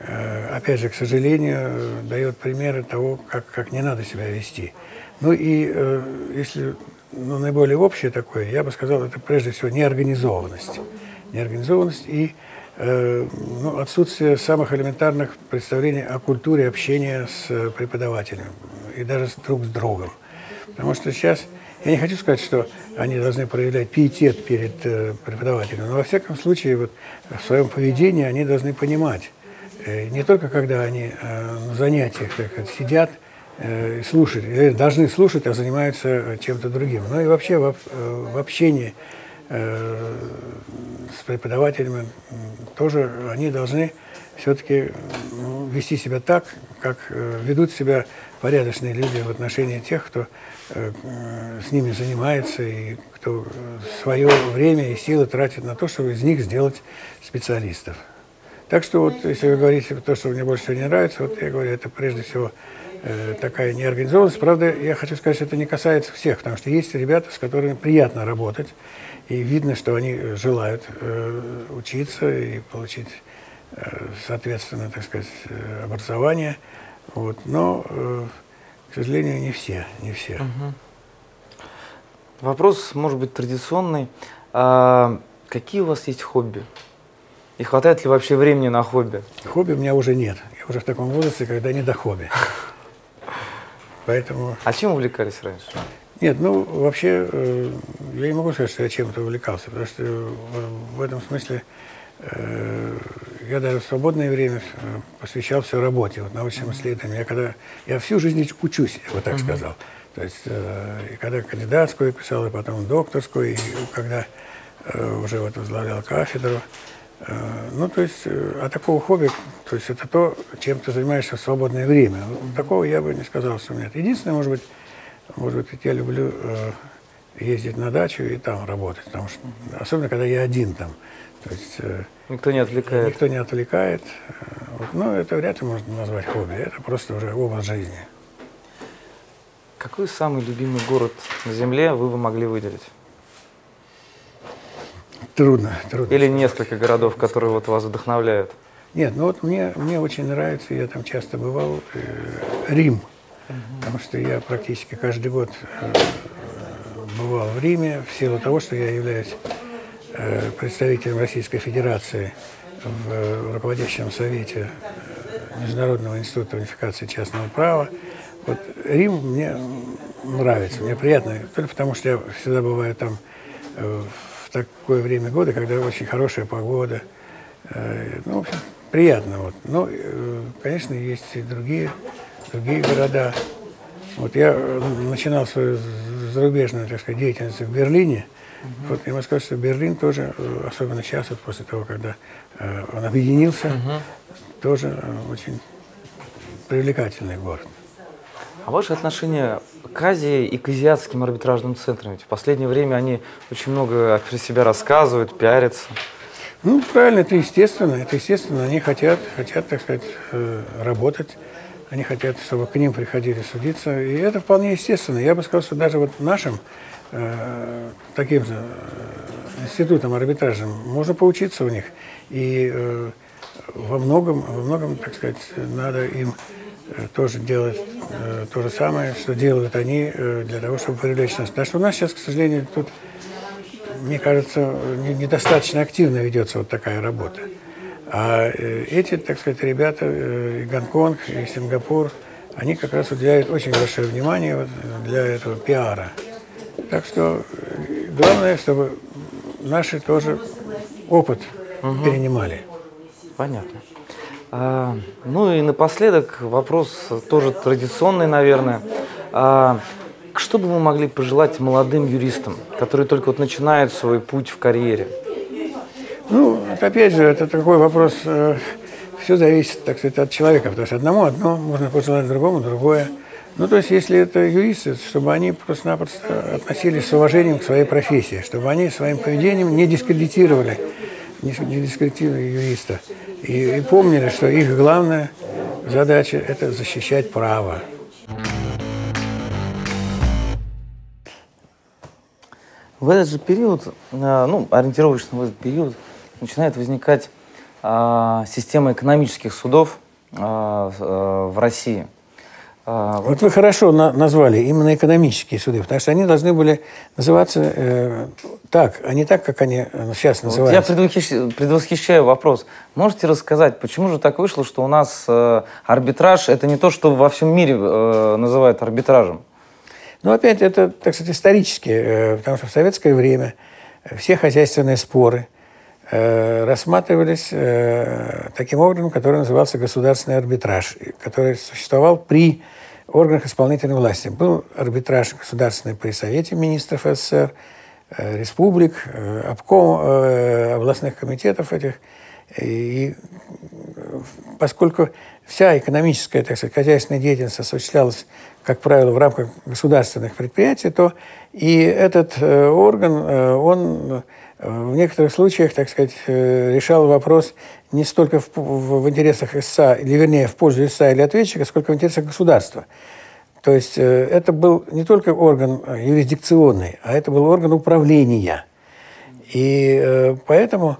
э, опять же, к сожалению, дает примеры того, как, как не надо себя вести. Ну и э, если ну, наиболее общее такое, я бы сказал, это прежде всего неорганизованность. Неорганизованность и э, ну, отсутствие самых элементарных представлений о культуре общения с преподавателем и даже с друг с другом. Потому что сейчас, я не хочу сказать, что они должны проявлять пиетет перед э, преподавателем, но во всяком случае вот, в своем поведении они должны понимать, э, не только когда они э, на занятиях так сказать, сидят, э, слушать, или должны слушать, а занимаются чем-то другим. Ну и вообще в, э, общении э, с преподавателями тоже они должны все-таки ну, вести себя так, как э, ведут себя порядочные люди в отношении тех, кто э, с ними занимается и кто свое время и силы тратит на то, чтобы из них сделать специалистов. Так что вот, если вы говорите то, что мне больше всего не нравится, вот я говорю, это прежде всего Э, такая неорганизованность. Правда, я хочу сказать, что это не касается всех, потому что есть ребята, с которыми приятно работать, и видно, что они желают э, учиться и получить, э, соответственно, так сказать, э, образование. Вот. Но, э, к сожалению, не все, не все. Угу. Вопрос, может быть, традиционный. А какие у вас есть хобби? И хватает ли вообще времени на хобби? Хобби у меня уже нет. Я уже в таком возрасте, когда не до хобби. Поэтому... А чем увлекались раньше? Нет, ну, вообще, э, я не могу сказать, что я чем-то увлекался, потому что э, в этом смысле э, я даже в свободное время э, посвящал все работе, вот, научным исследованиям. Я, когда, я всю жизнь учусь, я бы так mm-hmm. сказал. То есть, э, и когда кандидатскую писал, и потом докторскую, и когда э, уже вот возглавлял кафедру, ну, то есть, э, а такого хобби, то есть это то, чем ты занимаешься в свободное время. Такого я бы не сказал, что нет. Единственное, может быть, может быть, я люблю э, ездить на дачу и там работать, потому что, особенно когда я один там. То есть, э, никто не отвлекает. Никто не отвлекает. Вот, но это вряд ли можно назвать хобби, это просто уже образ жизни. Какой самый любимый город на Земле вы бы могли выделить? Трудно, трудно. Или несколько городов, которые вот вас вдохновляют? Нет, ну вот мне, мне очень нравится, я там часто бывал, э, Рим. Угу. Потому что я практически каждый год э, бывал в Риме в силу того, что я являюсь э, представителем Российской Федерации в руководящем совете э, Международного института унификации частного права. Вот Рим мне нравится, мне приятно, только потому что я всегда бываю там э, такое время года, когда очень хорошая погода. Э, ну, в общем, приятно. Вот. Но, э, конечно, есть и другие, другие города. Вот я э, начинал свою зарубежную, так сказать, деятельность в Берлине. Uh-huh. Вот я могу сказать, что Берлин тоже, особенно сейчас, вот после того, когда он объединился, uh-huh. тоже очень привлекательный город. А ваше отношение к Азии и к азиатским арбитражным центрам? Ведь в последнее время они очень много про себя рассказывают, пиарятся. Ну, правильно, это естественно. Это естественно. Они хотят, хотят, так сказать, э, работать. Они хотят, чтобы к ним приходили судиться. И это вполне естественно. Я бы сказал, что даже вот нашим э, таким же э, институтам арбитражным можно поучиться у них. И э, во многом, во многом, так сказать, надо им тоже делать э, то же самое, что делают они э, для того, чтобы привлечь нас. Потому что у нас сейчас, к сожалению, тут, мне кажется, не, недостаточно активно ведется вот такая работа. А э, эти, так сказать, ребята, э, и Гонконг, и Сингапур, они как раз уделяют очень большое внимание вот для этого пиара. Так что э, главное, чтобы наши тоже опыт угу. перенимали. Понятно. А, ну и напоследок вопрос тоже традиционный, наверное. А, что бы вы могли пожелать молодым юристам, которые только вот начинают свой путь в карьере? Ну, опять же, это такой вопрос, э, все зависит, так сказать, от человека, потому что одному одно, можно пожелать другому другое. Ну, то есть, если это юристы, чтобы они просто-напросто относились с уважением к своей профессии, чтобы они своим поведением не дискредитировали, не, дискредитировали юриста. И, и помнили, что их главная задача – это защищать право. В этот же период, э, ну, ориентировочно в этот период, начинает возникать а, система экономических судов а, а, в России. А, вот вы хорошо на назвали именно экономические суды, потому что они должны были называться э, так, а не так, как они э, сейчас называются. Вот я предвосхищаю, предвосхищаю вопрос. Можете рассказать, почему же так вышло, что у нас э, арбитраж это не то, что во всем мире э, называют арбитражем? Ну, опять это, так сказать, исторически, э, потому что в советское время все хозяйственные споры – рассматривались э, таким образом, который назывался государственный арбитраж, который существовал при органах исполнительной власти. Был арбитраж государственный при Совете министров СССР, э, республик, обком, областных комитетов этих. И поскольку вся экономическая, так сказать, хозяйственная деятельность осуществлялась, как правило, в рамках государственных предприятий, то и этот орган, он в некоторых случаях, так сказать, э, решал вопрос не столько в, в, в интересах ИСА, или вернее, в пользу ИСА или ответчика, сколько в интересах государства. То есть э, это был не только орган э, юрисдикционный, а это был орган управления. И поэтому...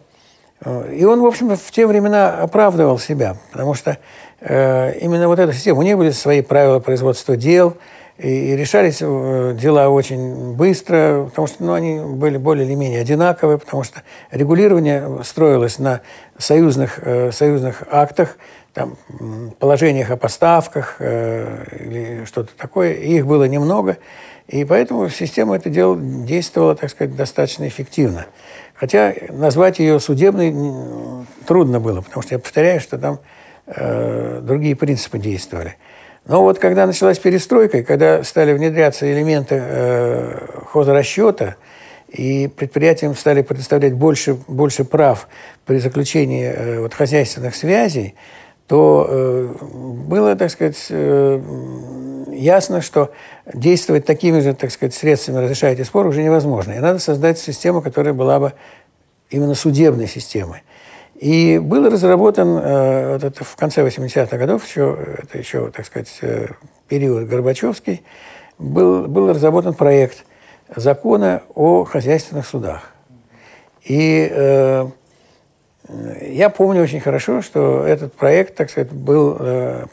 И он, в общем, в те времена оправдывал себя, потому что именно вот эта система, у них были свои правила производства дел – и, решались э, дела очень быстро, потому что ну, они были более или менее одинаковые, потому что регулирование строилось на союзных, э, союзных актах, там, положениях о поставках э, или что-то такое. И их было немного, и поэтому система это дело действовала, так сказать, достаточно эффективно. Хотя назвать ее судебной трудно было, потому что я повторяю, что там э, другие принципы действовали. Но вот когда началась перестройка, и когда стали внедряться элементы э, хозрасчета, и предприятиям стали предоставлять больше, больше прав при заключении э, вот, хозяйственных связей, то э, было, так сказать, э, ясно, что действовать такими же, так сказать, средствами разрешать эти споры уже невозможно. И надо создать систему, которая была бы именно судебной системой. И был разработан э, вот это в конце 80-х годов, еще, это еще, так сказать, э, период Горбачевский, был, был разработан проект закона о хозяйственных судах. И э, я помню очень хорошо, что этот проект, так сказать, был э,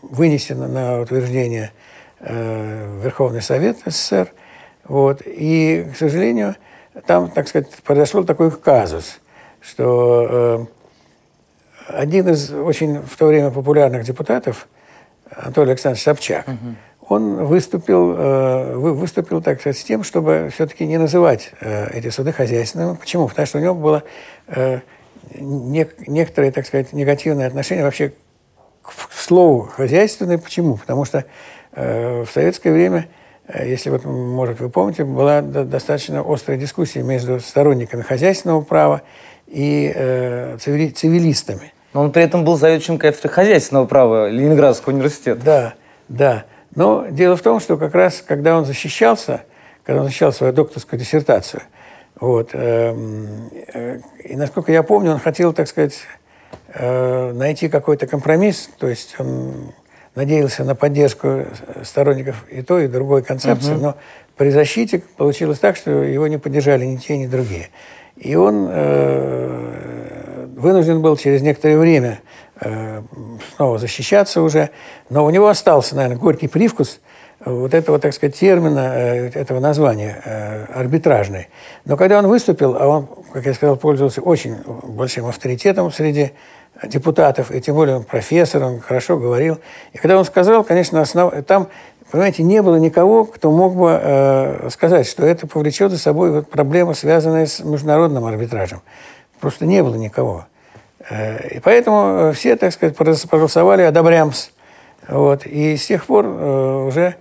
вынесен на утверждение э, Верховный Совет СССР. Вот, и, к сожалению, там, так сказать, произошел такой казус – что э, один из очень в то время популярных депутатов, Анатолий Александрович Собчак, угу. он выступил, э, выступил, так сказать, с тем, чтобы все-таки не называть э, эти суды хозяйственными. Почему? Потому что у него было э, не, некоторые, так сказать, негативные отношения вообще к слову хозяйственное. Почему? Потому что э, в советское время э, если вот, может, вы помните, была достаточно острая дискуссия между сторонниками хозяйственного права и э, цивилистами. Но он при этом был заведующим кафедрой хозяйственного права Ленинградского университета. Да, да. Но дело в том, что как раз, когда он защищался, когда он защищал свою докторскую диссертацию, вот, э, э, и насколько я помню, он хотел, так сказать, э, найти какой-то компромисс, то есть он надеялся на поддержку сторонников и той, и другой концепции, угу. но при защите получилось так, что его не поддержали ни те, ни другие. И он э, вынужден был через некоторое время э, снова защищаться уже, но у него остался, наверное, горький привкус вот этого, так сказать, термина, э, этого названия арбитражный. Но когда он выступил, а он, как я сказал, пользовался очень большим авторитетом среди депутатов, и тем более он профессор, он хорошо говорил. И когда он сказал, конечно, основ... там, понимаете, не было никого, кто мог бы э, сказать, что это повлечет за собой вот проблемы, связанные с международным арбитражем. Просто не было никого. Э, и поэтому все, так сказать, проголосовали «одобрямс». Вот. И с тех пор э, уже,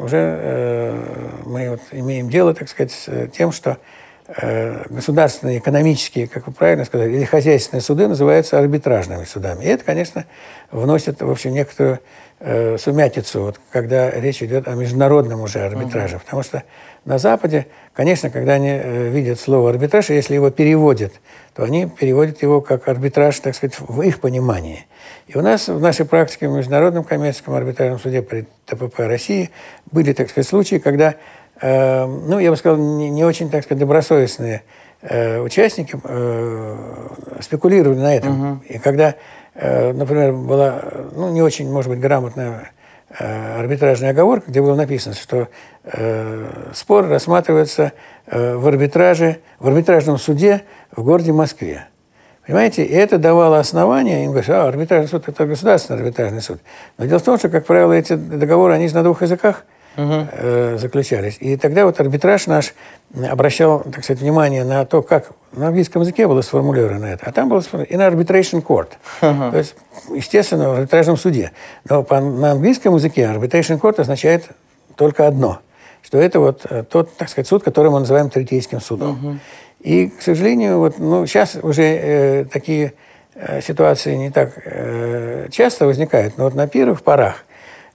уже э, мы вот имеем дело, так сказать, с тем, что Э, государственные, экономические, как вы правильно сказали, или хозяйственные суды называются арбитражными судами. И это, конечно, вносит, в общем, некоторую э, сумятицу, вот, когда речь идет о международном уже арбитраже. Угу. Потому что на Западе, конечно, когда они э, видят слово арбитраж, если его переводят, то они переводят его как арбитраж, так сказать, в их понимании. И у нас в нашей практике в Международном коммерческом арбитражном суде при ТПП России были, так сказать, случаи, когда э, ну, я бы сказал, не, не очень, так сказать, добросовестные э, участники э, спекулировали на этом. Угу. И когда, например, была, ну, не очень, может быть, грамотная э, арбитражная оговорка, где было написано, что э, спор рассматривается э, в арбитраже, в арбитражном суде в городе Москве. Понимаете, и это давало основание, им говорят, а, арбитражный суд – это государственный арбитражный суд. Но дело в том, что, как правило, эти договоры, они же на двух языках – угу. э, заключались. И тогда вот арбитраж наш обращал, так сказать, внимание на то, как на английском языке было сформулировано это, а там было сформулировано in arbitration court. Угу. То есть, естественно, в арбитражном суде. Но по, на английском языке arbitration court означает только одно, что это вот э, тот, так сказать, суд, который мы называем третейским судом. Угу. И, к сожалению, вот, ну, сейчас уже э, такие э, ситуации не так э, часто возникают, но вот на первых порах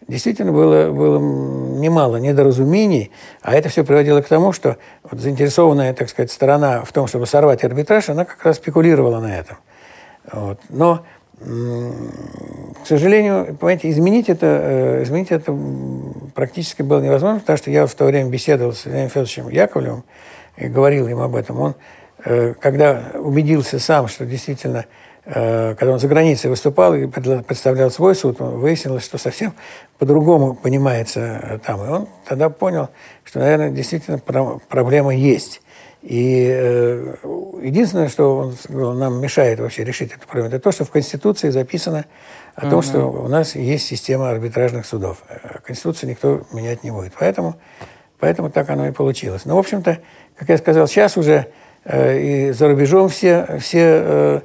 действительно было, было немало недоразумений, а это все приводило к тому, что вот заинтересованная, так сказать, сторона в том, чтобы сорвать арбитраж, она как раз спекулировала на этом. Вот. Но, к сожалению, понимаете, изменить это, э, изменить это практически было невозможно, потому что я в то время беседовал с Леонидом Федоровичем Яковлевым и говорил им об этом. Он, э, когда убедился сам, что действительно когда он за границей выступал и представлял свой суд, выяснилось, что совсем по-другому понимается э, там. И он тогда понял, что, наверное, действительно проблема есть. И э, единственное, что он сказал, нам мешает вообще решить эту проблему, это то, что в Конституции записано о том, угу. что у нас есть система арбитражных судов. Конституцию никто менять не будет. Поэтому, поэтому так оно и получилось. Но, в общем-то, как я сказал, сейчас уже и за рубежом все, все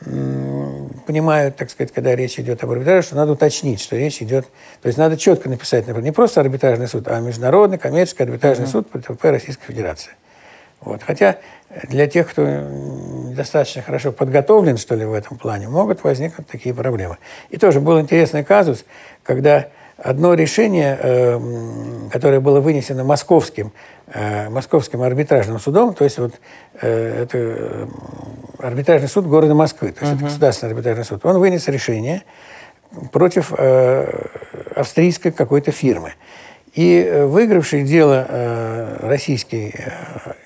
понимают, так сказать, когда речь идет об арбитраже, что надо уточнить, что речь идет... То есть надо четко написать, например, не просто арбитражный суд, а международный коммерческий арбитражный mm-hmm. суд при ТВП Российской Федерации. Вот. Хотя для тех, кто недостаточно хорошо подготовлен, что ли, в этом плане, могут возникнуть такие проблемы. И тоже был интересный казус, когда одно решение, эм, которое было вынесено московским, э, московским арбитражным судом, то есть вот э, это э, арбитражный суд города Москвы, то есть uh-huh. это государственный арбитражный суд, он вынес решение против австрийской какой-то фирмы. И выигравший дело российский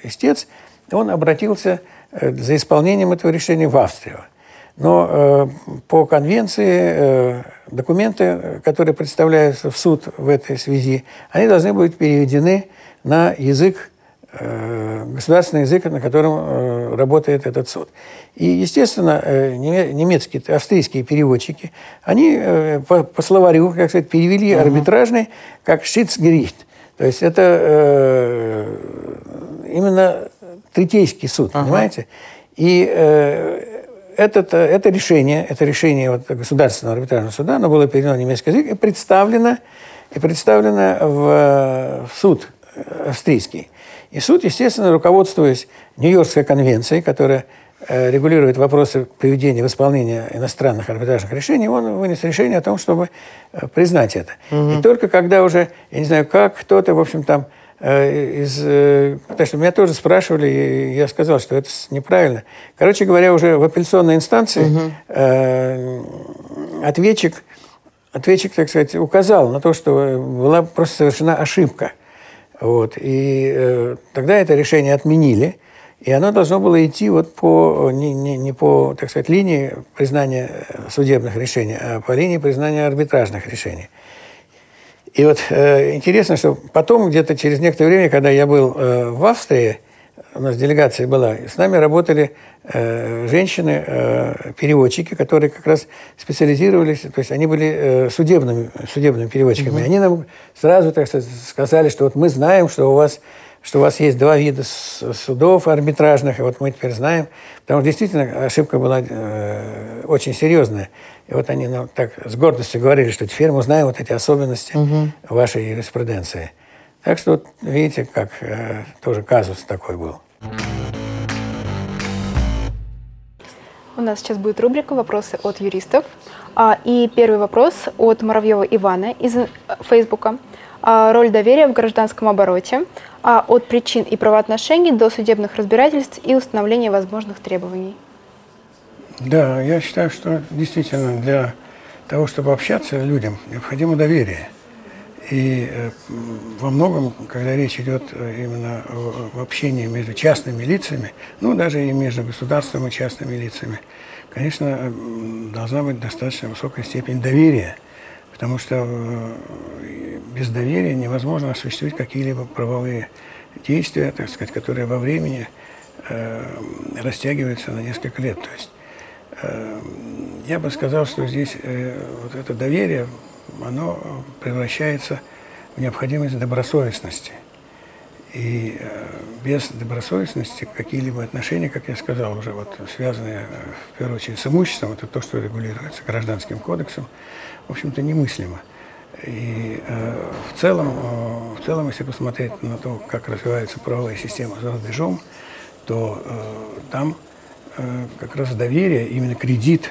истец, он обратился за исполнением этого решения в Австрию. Но э, по конвенции э, документы, которые представляются в суд в этой связи, они должны быть переведены на язык, э, государственный язык, на котором э, работает этот суд. И, естественно, э, немецкие, австрийские переводчики, они по, по словарю, как сказать, перевели uh-huh. арбитражный как «шицгерихт». То есть это именно третейский суд, uh-huh. понимаете? И э, этот, это решение, это решение вот Государственного арбитражного суда, оно было переведено на немецкий язык и представлено, и представлено в, в суд австрийский. И суд, естественно, руководствуясь Нью-Йоркской конвенцией, которая э, регулирует вопросы приведения в исполнение иностранных арбитражных решений, он вынес решение о том, чтобы э, признать это. Угу. И только когда уже, я не знаю, как кто-то, в общем, там Э, из... Э, потому что меня тоже спрашивали, и я сказал, что это неправильно. Короче говоря, уже в апелляционной инстанции угу. э, ответчик, ответчик, так сказать, указал на то, что была просто совершена ошибка. Вот. И э, тогда это решение отменили. И оно должно было идти вот по, не, не, не по, так сказать, линии признания судебных решений, а по линии признания арбитражных решений. И вот э, интересно, что потом, где-то через некоторое время, когда я был э, в Австрии, у нас делегация была, с нами работали э, женщины, э, переводчики, которые как раз специализировались, то есть они были э, судебными, судебными переводчиками. Угу. Они нам сразу, так сказать, сказали, что вот мы знаем, что у вас что у вас есть два вида судов арбитражных, и вот мы теперь знаем, потому что действительно ошибка была э, очень серьезная. И вот они нам так с гордостью говорили, что теперь мы знаем вот эти особенности угу. вашей юриспруденции. Так что вот видите, как э, тоже казус такой был. У нас сейчас будет рубрика «Вопросы от юристов». А, и первый вопрос от Муравьева Ивана из э, Фейсбука. А, роль доверия в гражданском обороте а, от причин и правоотношений до судебных разбирательств и установления возможных требований. Да, я считаю, что действительно для того, чтобы общаться людям, необходимо доверие. И э, во многом, когда речь идет э, именно о, общении между частными лицами, ну, даже и между государством и частными лицами, конечно, э, должна быть достаточно высокая степень доверия, потому что без доверия невозможно осуществить какие-либо правовые действия, так сказать, которые во времени растягиваются на несколько лет. То есть я бы сказал, что здесь вот это доверие оно превращается в необходимость добросовестности. И э, без добросовестности какие-либо отношения, как я сказал уже, вот, связанные э, в первую очередь с имуществом, это то, что регулируется гражданским кодексом, в общем-то, немыслимо. И э, в, целом, э, в целом, если посмотреть на то, как развивается правовая система за рубежом, то э, там э, как раз доверие, именно кредит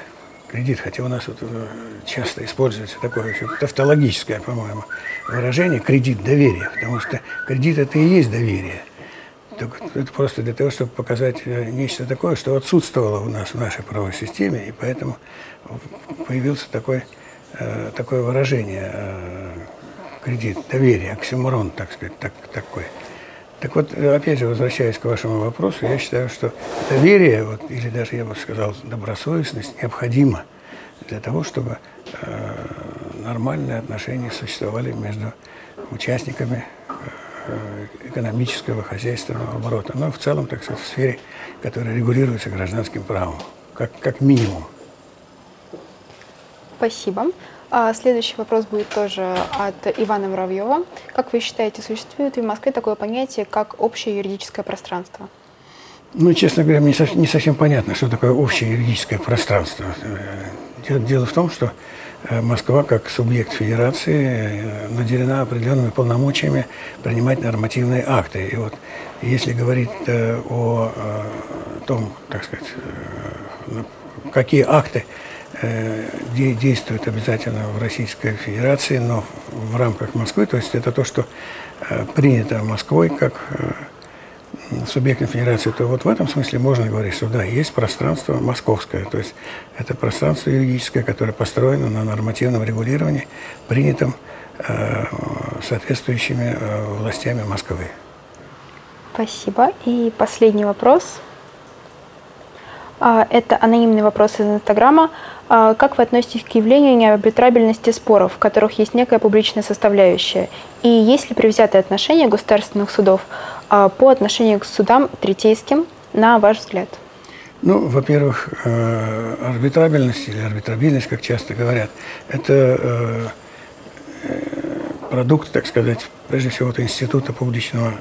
кредит, хотя у нас вот э, часто используется такое тавтологическое, по-моему, выражение кредит доверия, потому что кредит это и есть доверие. Это просто для того, чтобы показать э, нечто такое, что отсутствовало у нас в нашей правовой системе, и поэтому появился такой, э, такое выражение кредит доверия, оксюморон, так сказать, так, такой. Так вот, опять же, возвращаясь к вашему вопросу, я считаю, что доверие, вот, или даже, я бы сказал, добросовестность необходима для того, чтобы э, нормальные отношения существовали между участниками э, экономического, хозяйственного оборота, но в целом, так сказать, в сфере, которая регулируется гражданским правом, как, как минимум. Спасибо. А следующий вопрос будет тоже от Ивана Муравьева. Как вы считаете, существует ли в Москве такое понятие, как общее юридическое пространство? Ну, честно говоря, мне не совсем понятно, что такое общее юридическое пространство. Дело, дело в том, что э, Москва, как субъект федерации, э, наделена определенными полномочиями принимать нормативные акты. И вот если говорить э, о том, так сказать, какие акты Э, действует обязательно в Российской Федерации, но в рамках Москвы, то есть это то, что э, принято Москвой как э, субъектом федерации, то вот в этом смысле можно говорить, что да, есть пространство московское, то есть это пространство юридическое, которое построено на нормативном регулировании, принятом соответствующими властями Москвы. Спасибо. И последний вопрос. А, это анонимный вопрос из Инстаграма. А, как вы относитесь к явлению неарбитрабельности споров, в которых есть некая публичная составляющая? И есть ли превзятое отношение государственных судов а, по отношению к судам третейским, на ваш взгляд? Ну, во-первых, э, арбитрабельность или арбитрабильность, как часто говорят, это э, э, продукт, так сказать, прежде всего, института публичного,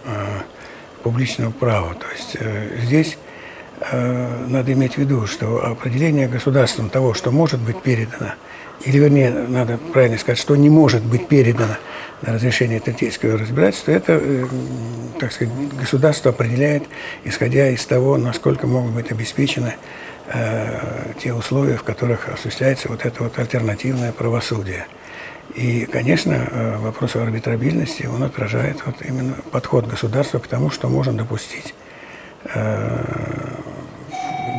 публичного права. То есть здесь надо иметь в виду, что определение государством того, что может быть передано, или вернее, надо правильно сказать, что не может быть передано на разрешение третейского разбирательства, это, э, так сказать, государство определяет, исходя из того, насколько могут быть обеспечены э, те условия, в которых осуществляется вот это вот альтернативное правосудие. И, конечно, э, вопрос о арбитрабильности, он отражает вот именно подход государства к тому, что можно допустить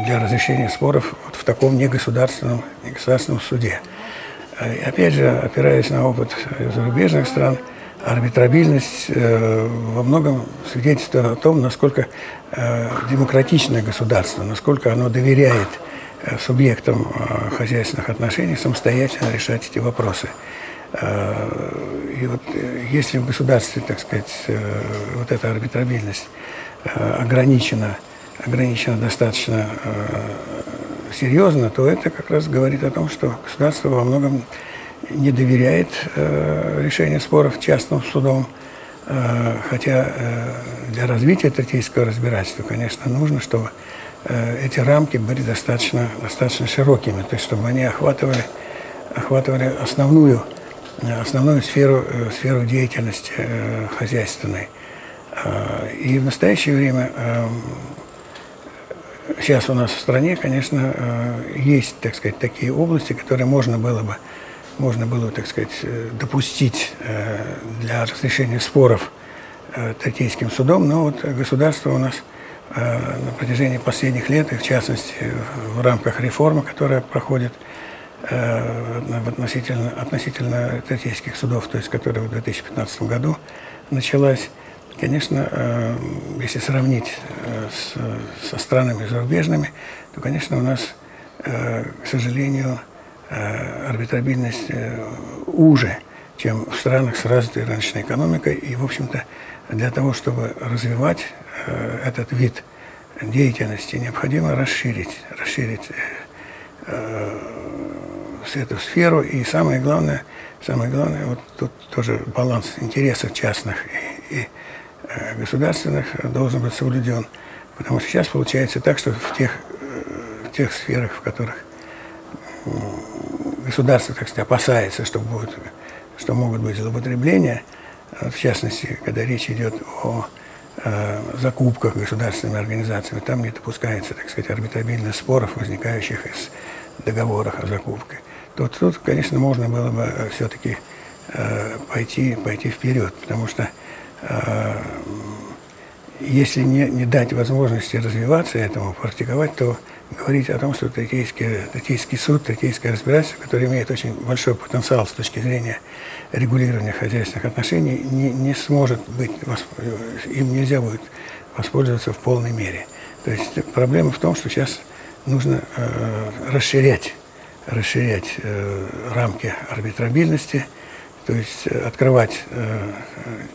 для разрешения споров вот в таком негосударственном, негосударственном суде. И опять же, опираясь на опыт зарубежных стран, арбитрабильность э, во многом свидетельствует о том, насколько э, демократичное государство, насколько оно доверяет э, субъектам хозяйственных отношений самостоятельно решать эти вопросы. И вот если в государстве, так сказать, вот эта арбитрабильность ограничена, ограничена достаточно серьезно, то это как раз говорит о том, что государство во многом не доверяет э, решению споров частным судом. Э, хотя э, для развития третейского разбирательства, конечно, нужно, чтобы э, эти рамки были достаточно, достаточно широкими, то есть чтобы они охватывали, охватывали основную, э, основную сферу, э, сферу деятельности э, хозяйственной. Э, и в настоящее время э, сейчас у нас в стране, конечно, э, есть, так сказать, такие области, которые можно было бы можно было, так сказать, э, допустить э, для разрешения споров Третейским судом, но вот государство у нас на протяжении последних лет, и в частности в рамках реформы, которая проходит относительно, относительно Третейских судов, то есть которая в 2015 году началась, конечно, если сравнить с, со странами зарубежными, то, конечно, у нас, к сожалению, Э, арбитрабильность э, уже, чем в странах с развитой рыночной экономикой. И, в общем-то, для того, чтобы развивать э, этот вид деятельности, необходимо расширить, расширить эту сферу. И самое главное, самое главное, вот тут тоже баланс интересов частных и, и государственных должен быть соблюден. Потому что сейчас получается так, что в тех, в тех сферах, в которых государство, так сказать, опасается, что, будет, что могут быть злоупотребления, в частности, когда речь идет о э, закупках государственными организациями, там не допускается, так сказать, арбитрабильных споров, возникающих из договоров о закупке. То тут, конечно, можно было бы э, все-таки э, пойти, пойти вперед, потому что э, если не, не дать возможности развиваться этому, практиковать, то говорить о том, что Третейский, Третейский суд, Третейское разбирательство, которое имеет очень большой потенциал с точки зрения регулирования хозяйственных отношений, не, не сможет быть, им нельзя будет воспользоваться в полной мере. То есть проблема в том, что сейчас нужно э, расширять, расширять э, рамки арбитрабильности, то есть э, открывать э,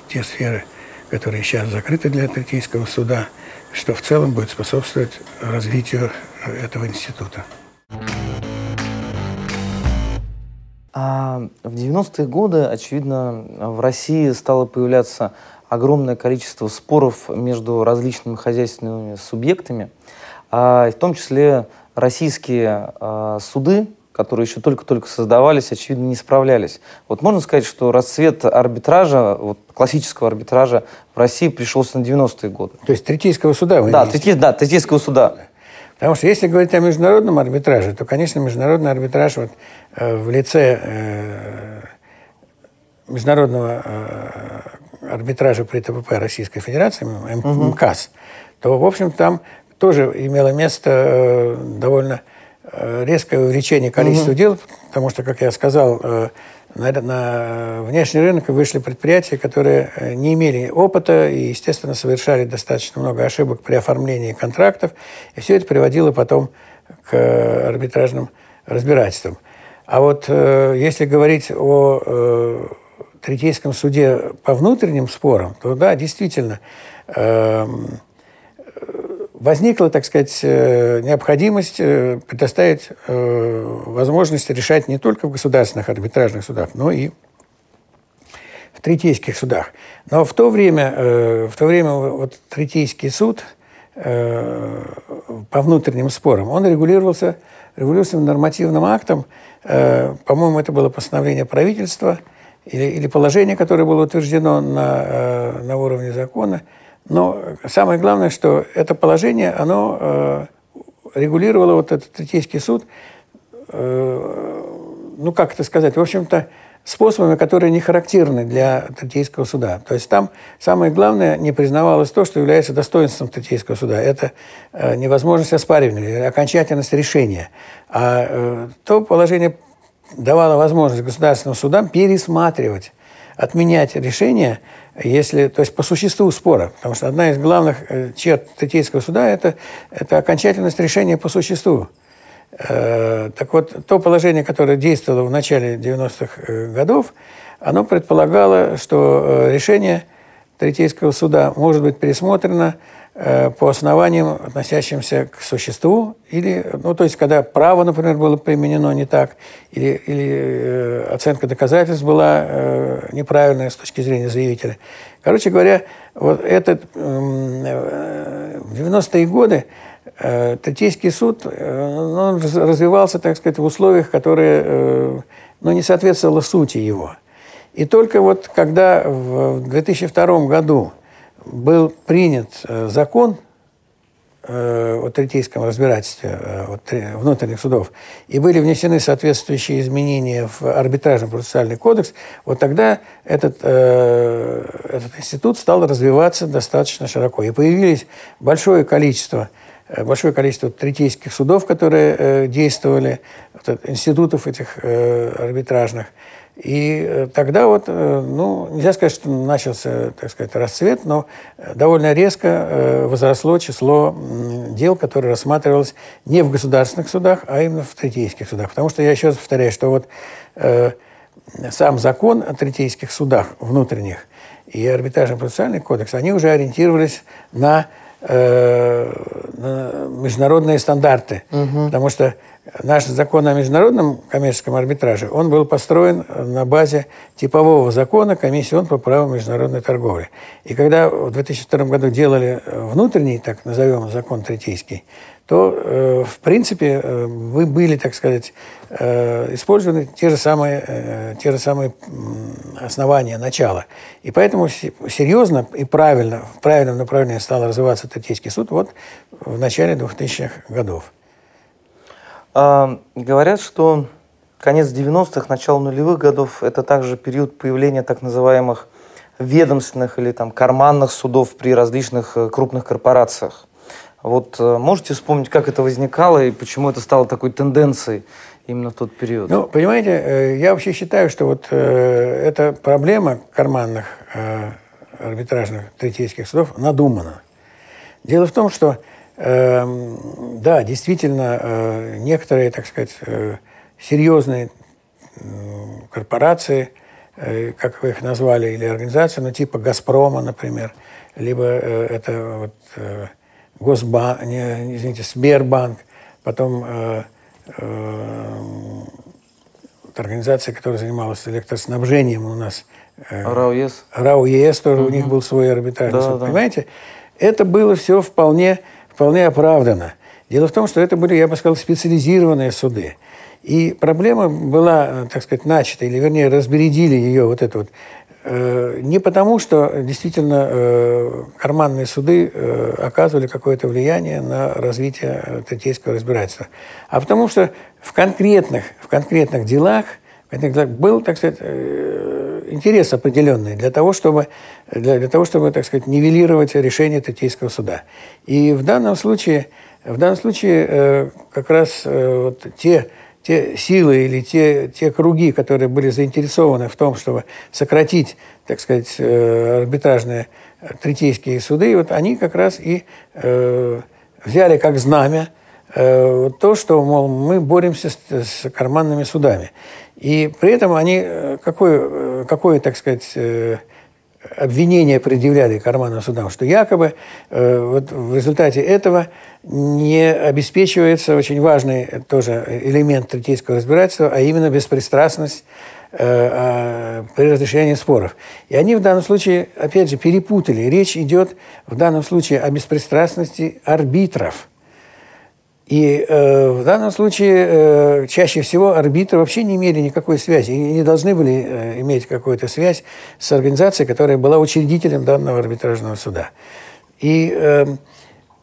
те сферы, которые сейчас закрыты для Третейского суда, что в целом будет способствовать развитию этого института. А в 90-е годы, очевидно, в России стало появляться огромное количество споров между различными хозяйственными субъектами, а в том числе российские а, суды которые еще только-только создавались, очевидно, не справлялись. Вот можно сказать, что расцвет арбитража, вот классического арбитража в России пришелся на 90-е годы. То есть Третейского суда вы да, Третей, да, Третейского суда. Потому что если говорить о международном арбитраже, то, конечно, международный арбитраж вот, э, в лице э, международного э, арбитража при ТПП Российской Федерации, МКАС, угу. то, в общем, там тоже имело место э, довольно Э, резкое увеличение количества угу. дел, потому что, как я сказал, э, на, на внешний рынок вышли предприятия, которые э, не имели опыта и, естественно, совершали достаточно много ошибок при оформлении контрактов. И все это приводило потом к арбитражным разбирательствам. А вот если говорить о Третейском суде по внутренним спорам, то да, действительно, эм, возникла, так сказать, э, необходимость э, предоставить э, возможность решать не только в государственных арбитражных судах, но и в третейских судах. Но в то время, в то время вот третейский суд по внутренним спорам, он регулировался, регулировался нормативным актом, по-моему, это было постановление правительства или, или положение, которое было утверждено на, на уровне закона – но самое главное, что это положение, оно э, регулировало вот этот третейский суд, э, ну как это сказать, в общем-то, способами, которые не характерны для третейского суда. То есть там самое главное не признавалось то, что является достоинством третейского суда. Это э, невозможность оспаривания, окончательность решения. А э, то положение давало возможность государственным судам пересматривать отменять решение, если, то есть по существу спора. Потому что одна из главных э, черт Третейского суда это, – это окончательность решения по существу. Э, так вот, то положение, которое действовало в начале 90-х э, годов, оно предполагало, что решение Третейского суда может быть пересмотрено по основаниям, относящимся к существу, или, ну, то есть, когда право, например, было применено не так, или, или э, оценка доказательств была э, неправильная с точки зрения заявителя. Короче говоря, вот этот э, в 90-е годы э, Третейский суд э, развивался, так сказать, в условиях, которые э, ну, не соответствовали сути его. И только вот когда в 2002 году был принят э, закон э, о третейском разбирательстве э, внутренних судов, и были внесены соответствующие изменения в арбитражный процессуальный кодекс, вот тогда этот, этот институт стал развиваться достаточно широко. И появились большое количество большое количество третейских судов, которые действовали, институтов этих арбитражных. И э, тогда вот, э, ну, нельзя сказать, что начался, так сказать, расцвет, но довольно резко э, возросло число дел, которые рассматривалось не в государственных судах, а именно в третейских судах. Потому что я еще раз повторяю, что вот сам закон о третейских судах внутренних и арбитражный процессуальный кодекс, они уже ориентировались на международные стандарты. Угу. Потому что наш закон о международном коммерческом арбитраже, он был построен на базе типового закона Комиссион по праву международной торговли. И когда в 2002 году делали внутренний, так назовем, закон третейский, то, э, в принципе, э, вы были, так сказать, э, использованы те же самые, те же самые основания начала. И поэтому серьезно и правильно, в правильном направлении стал развиваться Третейский суд вот в начале 2000-х годов. А, говорят, что конец 90-х, начало нулевых годов – это также период появления так называемых ведомственных или там карманных судов при различных крупных корпорациях. Вот э, можете вспомнить, как это возникало и почему это стало такой тенденцией именно в тот период? Ну, понимаете, э, я вообще считаю, что вот э, эта проблема карманных арбитражных третейских судов надумана. Дело в том, что Эм, да, действительно, некоторые, так сказать, серьезные корпорации, как вы их назвали, или организации, ну, типа «Газпрома», например, либо это вот Госбанк, не, извините, Сбербанк, потом э, э, организация, которая занималась электроснабжением у нас. Э, РАО-ЕС. РАО-ЕС тоже, угу. у них был свой арбитражный да, суд. Да. Понимаете? Это было все вполне вполне оправдано. Дело в том, что это были, я бы сказал, специализированные суды. И проблема была, так сказать, начата, или вернее разбередили ее вот это вот, э, не потому, что действительно э, карманные суды э, оказывали какое-то влияние на развитие третейского разбирательства, а потому что в конкретных, в конкретных делах был, так сказать, интерес определенный для того, чтобы, для, для того, чтобы так сказать, нивелировать решение Третейского суда. И в данном случае, в данном случае э, как раз э, вот те, те силы или те, те круги, которые были заинтересованы в том, чтобы сократить, так сказать, э, арбитражные третейские суды, вот они как раз и э, взяли как знамя э, то, что, мол, мы боремся с, с карманными судами. И при этом они э, какое, э, какое так сказать, э, обвинение предъявляли карманным судам, что якобы вот в результате этого не обеспечивается очень важный тоже элемент третейского разбирательства, а именно беспристрастность а, при разрешении споров. И они в данном случае, опять же, перепутали. Речь идет в данном случае о беспристрастности арбитров – и э, в данном случае э, чаще всего арбитры вообще не имели никакой связи и не должны были э, иметь какую-то связь с организацией, которая была учредителем данного арбитражного суда. И э,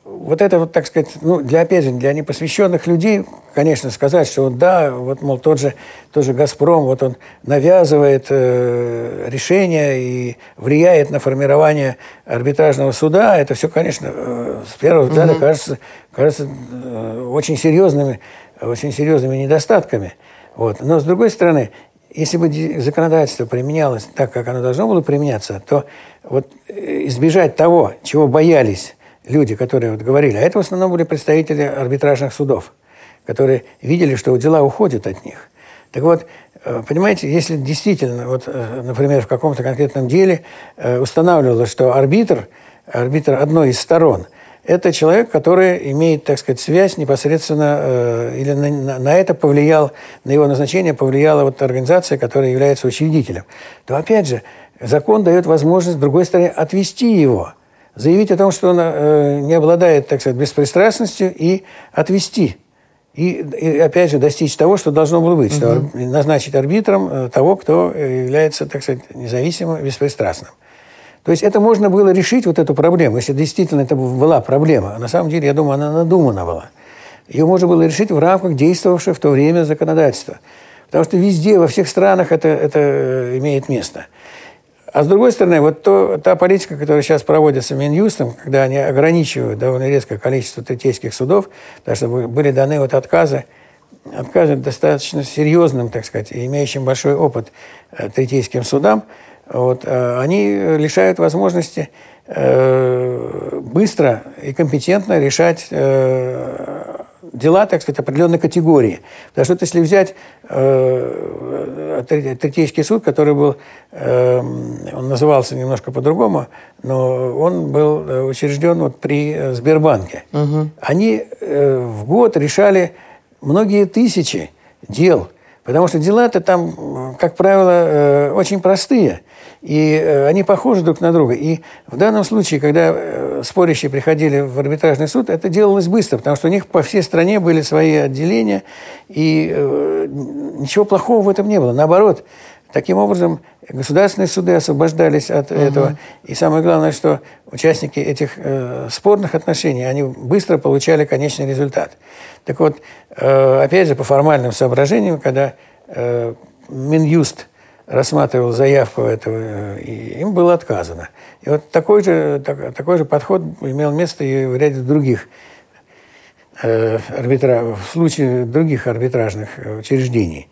вот это вот, так сказать, ну, для, опять же, для непосвященных людей, конечно, сказать, что вот да, вот, мол, тот же, тот же «Газпром», вот он навязывает э, решения и влияет на формирование арбитражного суда, это все, конечно, э, с первого взгляда угу. кажется, кажется э, очень серьезными, очень серьезными недостатками. Вот. Но, с другой стороны, если бы законодательство применялось так, как оно должно было применяться, то вот э, избежать того, чего боялись люди, которые вот говорили, а это в основном были представители арбитражных судов, которые видели, что дела уходят от них. Так вот, э, понимаете, если действительно, вот, э, например, в каком-то конкретном деле устанавливалось, что арбитр, арбитр одной из сторон – это человек, который имеет, так сказать, связь непосредственно, э, или на, на, на это повлиял, на его назначение повлияла вот организация, которая является учредителем, то, опять же, закон дает возможность, другой стороны, отвести его, заявить о том, что он э, не обладает, так сказать, беспристрастностью, и отвести. И, и, опять же, достичь того, что должно было быть, угу. что назначить арбитром э, того, кто является, так сказать, независимым, беспристрастным. То есть это можно было решить, вот эту проблему, если действительно это была проблема. А на самом деле, я думаю, она надумана была. Ее можно было решить в рамках действовавшего в то время законодательства. Потому что везде, во всех странах это, это э, имеет место. А с другой стороны, вот то, та политика, которая сейчас проводится Минюстом, когда они ограничивают довольно резкое количество третейских судов, потому что были даны вот отказы, отказы достаточно серьезным, так сказать, имеющим большой опыт э, третейским судам – вот, э, они лишают возможности э, быстро и компетентно решать дела, так сказать, определенной категории. Потому что вот если взять э, Третейский суд, который был, э, он назывался немножко по-другому, но он был учрежден вот при Сбербанке. Угу. Они э, в год решали многие тысячи дел, потому что дела-то там, как правило, э, очень простые – и э, они похожи друг на друга. И в данном случае, когда э, спорящие приходили в арбитражный суд, это делалось быстро, потому что у них по всей стране были свои отделения, и ничего плохого в этом не было. Наоборот, таким образом государственные суды освобождались от угу. этого. И самое главное, что участники этих э, спорных отношений, они быстро получали конечный результат. Так вот, э, опять же, по формальным соображениям, когда э, Минюст – рассматривал заявку этого, и им было отказано. И вот такой же, так, такой же подход имел место и в ряде других э, арбитра... в случае других арбитражных учреждений.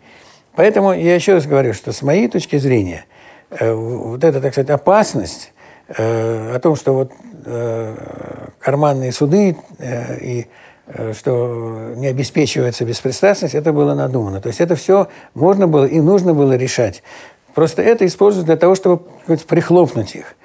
Поэтому я еще раз говорю, что с моей точки зрения э, вот эта, так сказать, опасность э, о том, что вот э, карманные суды и что не обеспечивается беспристрастность, это было надумано. То есть это все можно было и нужно было решать. Просто это используют для того, чтобы прихлопнуть их.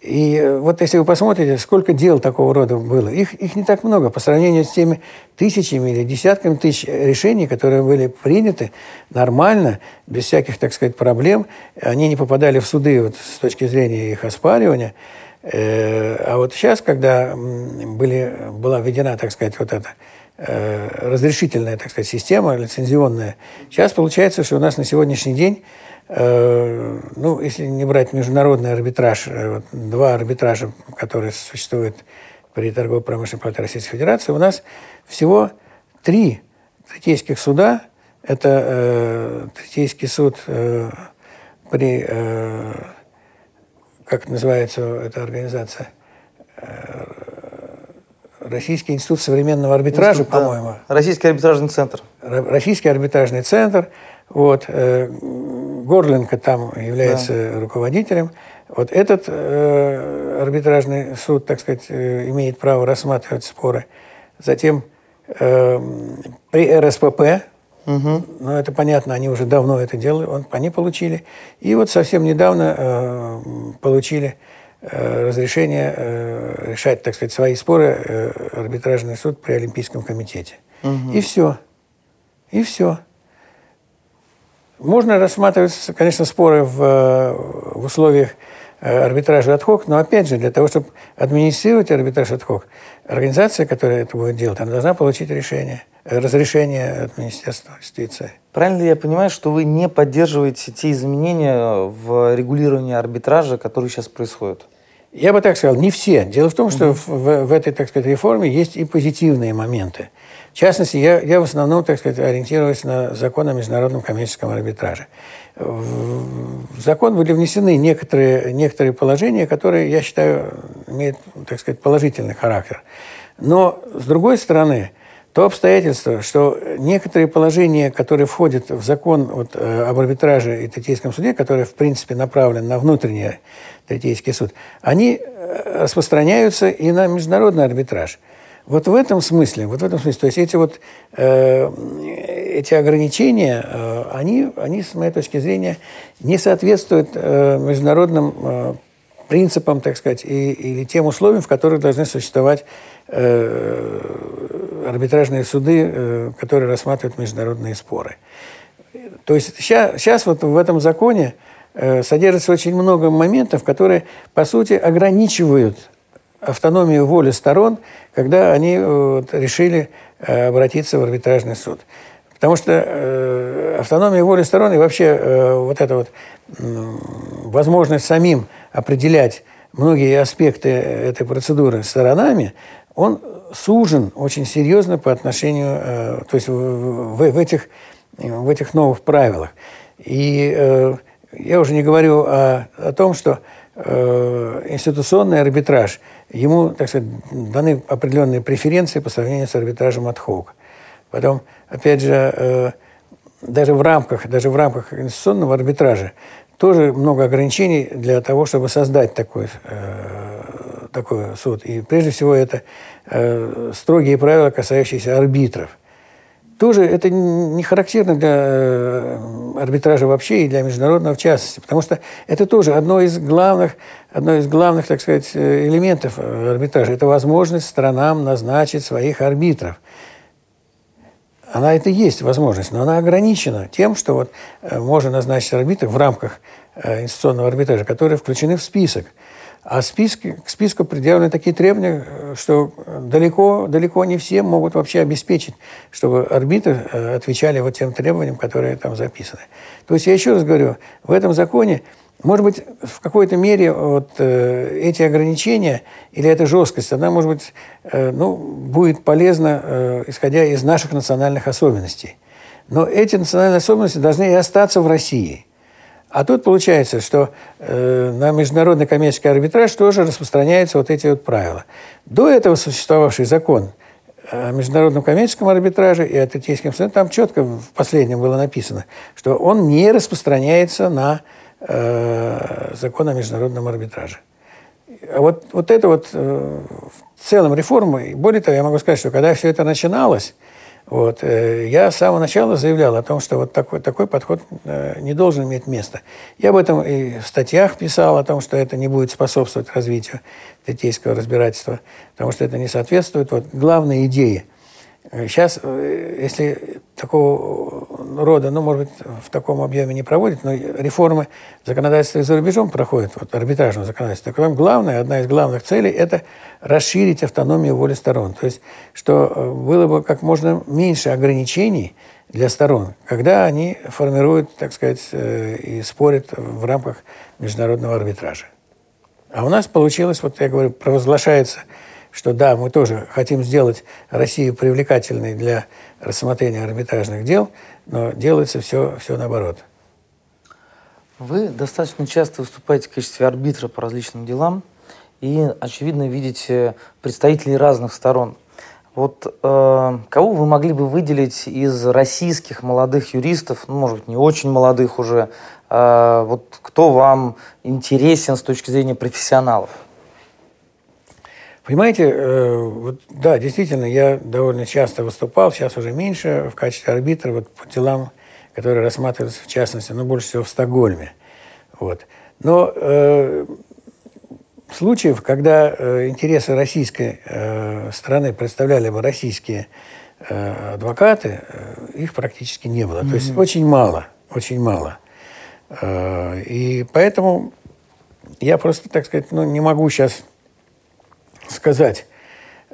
И э, вот если вы посмотрите, сколько дел такого рода было, их, их не так много по сравнению с теми тысячами или десятками тысяч решений, которые были приняты нормально, без всяких, так сказать, проблем. Они не попадали в суды вот, с точки зрения их оспаривания. Э, а вот сейчас, когда были, была введена, так сказать, вот эта э, разрешительная, так сказать, система лицензионная, сейчас получается, что у нас на сегодняшний день, э, ну, если не брать международный арбитраж, вот, два арбитража, которые существуют при торгово-промышленной палате Российской Федерации, у нас всего три третейских суда. Это э, третейский суд э, при э, как называется эта организация? Э, Российский институт современного арбитража, институт, по-моему. Да. Российский арбитражный центр. Российский арбитражный центр. Вот, э, Горленко там является да. руководителем. Вот этот э, арбитражный суд, так сказать, э, имеет право рассматривать споры. Затем э, при РСПП, Угу. Ну, это понятно, они уже давно это делали, он, они получили. И вот совсем недавно э, получили э, разрешение э, решать, так сказать, свои споры э, арбитражный суд при Олимпийском комитете. Угу. И все. И все. Можно рассматривать, конечно, споры в, э, в условиях э, арбитража отхок, но опять же, для того, чтобы администрировать арбитраж отхок, организация, которая это будет делать, она должна получить решение – разрешение от Министерства юстиции. Правильно ли я понимаю, что вы не поддерживаете те изменения в регулировании арбитража, которые сейчас происходят? Я бы так сказал, не все. Дело в том, что в, в, в этой, так сказать, реформе есть и позитивные моменты. В частности, я, я в основном, так сказать, ориентируюсь на закон о международном коммерческом арбитраже. В закон были внесены некоторые, некоторые положения, которые, я считаю, имеют, так сказать, положительный характер. Но, с другой стороны, то обстоятельство, что некоторые положения, которые входят в закон вот, э, об арбитраже и Третейском суде, который, в принципе, направлен на внутренний Третейский суд, они э, распространяются и на международный арбитраж. Вот в этом смысле, вот в этом смысле, то есть эти вот э, эти ограничения, э, они, они, с моей точки зрения, не соответствуют э, международным э, принципам, так сказать, и, или тем условиям, в которых должны существовать э, арбитражные суды, э, которые рассматривают международные споры. То есть сейчас, сейчас вот в этом законе э, содержится очень много моментов, которые, по сути, ограничивают автономию воли сторон, когда они вот, решили э, обратиться в арбитражный суд. Потому что э, автономия воли сторон и вообще э, вот эта вот э, возможность самим определять многие аспекты этой процедуры сторонами, он сужен очень серьезно по отношению, э, то есть в, в, в, этих, в этих новых правилах. И э, я уже не говорю о, о том, что э, институционный арбитраж – ему, так сказать, даны определенные преференции по сравнению с арбитражем от хок. Потом, опять же, э, даже в рамках, даже в рамках инвестиционного арбитража тоже много ограничений для того, чтобы создать такой, э, такой суд. И прежде всего это э, строгие правила, касающиеся арбитров – тоже это не характерно для э, арбитража вообще и для международного в частности, потому что это тоже одно из главных, одно из главных, так сказать, э, элементов э, арбитража. Это возможность странам назначить своих арбитров. Она это есть возможность, но она ограничена тем, что вот можно назначить арбитров в рамках инвестиционного арбитража, которые включены в список. А списки, к списку предъявлены такие требования, что далеко, далеко не все могут вообще обеспечить, чтобы арбитры э, отвечали вот тем требованиям, которые там записаны. То есть я еще раз говорю, в этом законе, может быть, в какой-то мере вот, э, эти ограничения или эта жесткость, она, может быть, э, ну, будет полезна, исходя из наших национальных особенностей. Но эти национальные особенности должны и остаться в России – а тут получается, что э, на международный коммерческий арбитраж тоже распространяются вот эти вот правила. До этого существовавший закон о международном коммерческом арбитраже и о третейском суде, там четко в последнем было написано, что он не распространяется на э, закон о международном арбитраже. А вот, вот это вот э, в целом реформа, и более того, я могу сказать, что когда все это начиналось, вот. Э, я с самого начала заявлял о том, что вот такой, такой подход э, не должен иметь места. Я об этом и в статьях писал, о том, что это не будет способствовать развитию третейского разбирательства, потому что это не соответствует вот главной идее – Сейчас, э, если такого рода, ну, может быть, в таком объеме не проводят, но реформы законодательства за рубежом проходят, вот арбитражного законодательства. Так главное, одна из главных целей – это расширить автономию воли сторон. То есть, что э, было бы как можно меньше ограничений для сторон, когда они формируют, так сказать, э, и спорят в рамках международного арбитража. А у нас получилось, вот я говорю, провозглашается – что да, мы тоже хотим сделать Россию привлекательной для рассмотрения арбитражных дел, но делается все, все наоборот. Вы достаточно часто выступаете в качестве арбитра по различным делам и, очевидно, видите представителей разных сторон. Вот э, кого вы могли бы выделить из российских молодых юристов, ну, может быть, не очень молодых уже, э, вот кто вам интересен с точки зрения профессионалов? Понимаете, э, вот, да, действительно, я довольно часто выступал, сейчас уже меньше, в качестве арбитра вот, по делам, которые рассматриваются, в частности, ну, больше всего в Стокгольме. Вот. Но э, случаев, когда э, интересы российской э, страны представляли бы российские э, адвокаты, э, их практически не было. Mm-hmm. То есть очень мало, очень мало. Э, и поэтому я просто, так сказать, ну, не могу сейчас сказать.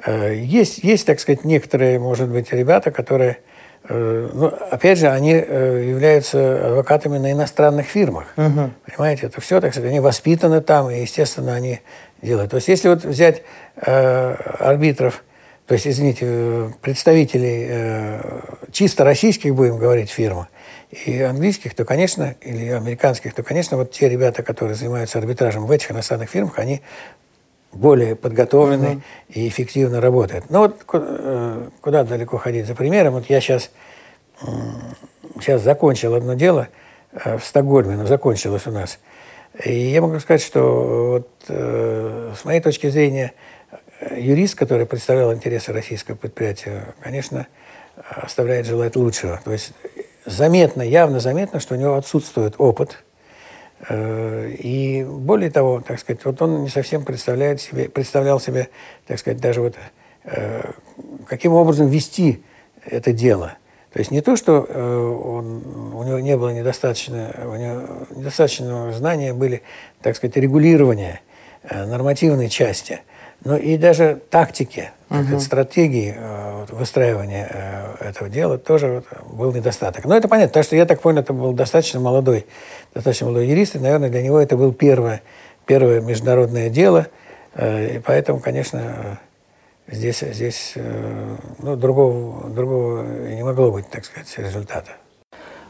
Э, есть, есть, так сказать, некоторые, может быть, ребята, которые, э, ну, опять же, они э, являются адвокатами на иностранных фирмах. Угу. Понимаете, это все, так сказать, они воспитаны там, и, естественно, они делают. То есть, если вот взять э, арбитров, то есть, извините, представителей э, чисто российских, будем говорить, фирм, и английских, то, конечно, или американских, то, конечно, вот те ребята, которые занимаются арбитражем в этих иностранных фирмах, они более подготовленный uh-huh. и эффективно работает. Ну вот э, куда далеко ходить за примером? Вот я сейчас, сейчас закончил одно дело э, в Стокгольме, но закончилось у нас. И я могу сказать, что вот, э, с моей точки зрения юрист, который представлял интересы российского предприятия, конечно, оставляет желать лучшего. То есть заметно, явно заметно, что у него отсутствует опыт – и более того, так сказать, вот он не совсем представляет себе, представлял себе, так сказать, даже вот э, каким образом вести это дело. То есть не то, что э, он, у него не было недостаточно, у него недостаточного знания были, так сказать, регулирования нормативной части – но и даже тактики, угу. стратегии э, выстраивания э, этого дела тоже был недостаток. Но это понятно, потому что я так понял, это был достаточно молодой, достаточно молодой юрист, и, наверное, для него это было первое, первое международное дело, э, и поэтому, конечно, здесь, здесь ну, другого, другого не могло быть, так сказать, результата.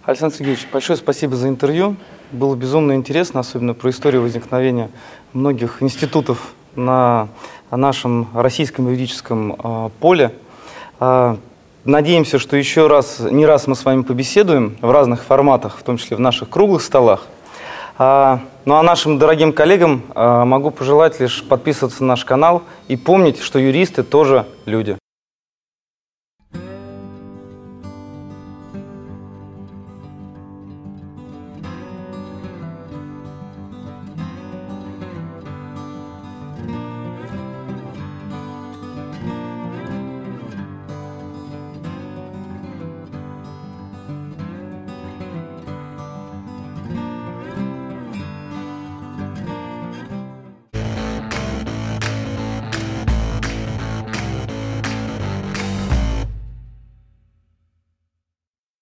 Александр Сергеевич, большое спасибо за интервью. Было безумно интересно, особенно про историю возникновения многих институтов на нашем российском юридическом э, поле. Э, надеемся, что еще раз, не раз мы с вами побеседуем в разных форматах, в том числе в наших круглых столах. Э, ну а нашим дорогим коллегам могу пожелать лишь подписываться на наш канал и помнить, что юристы тоже люди.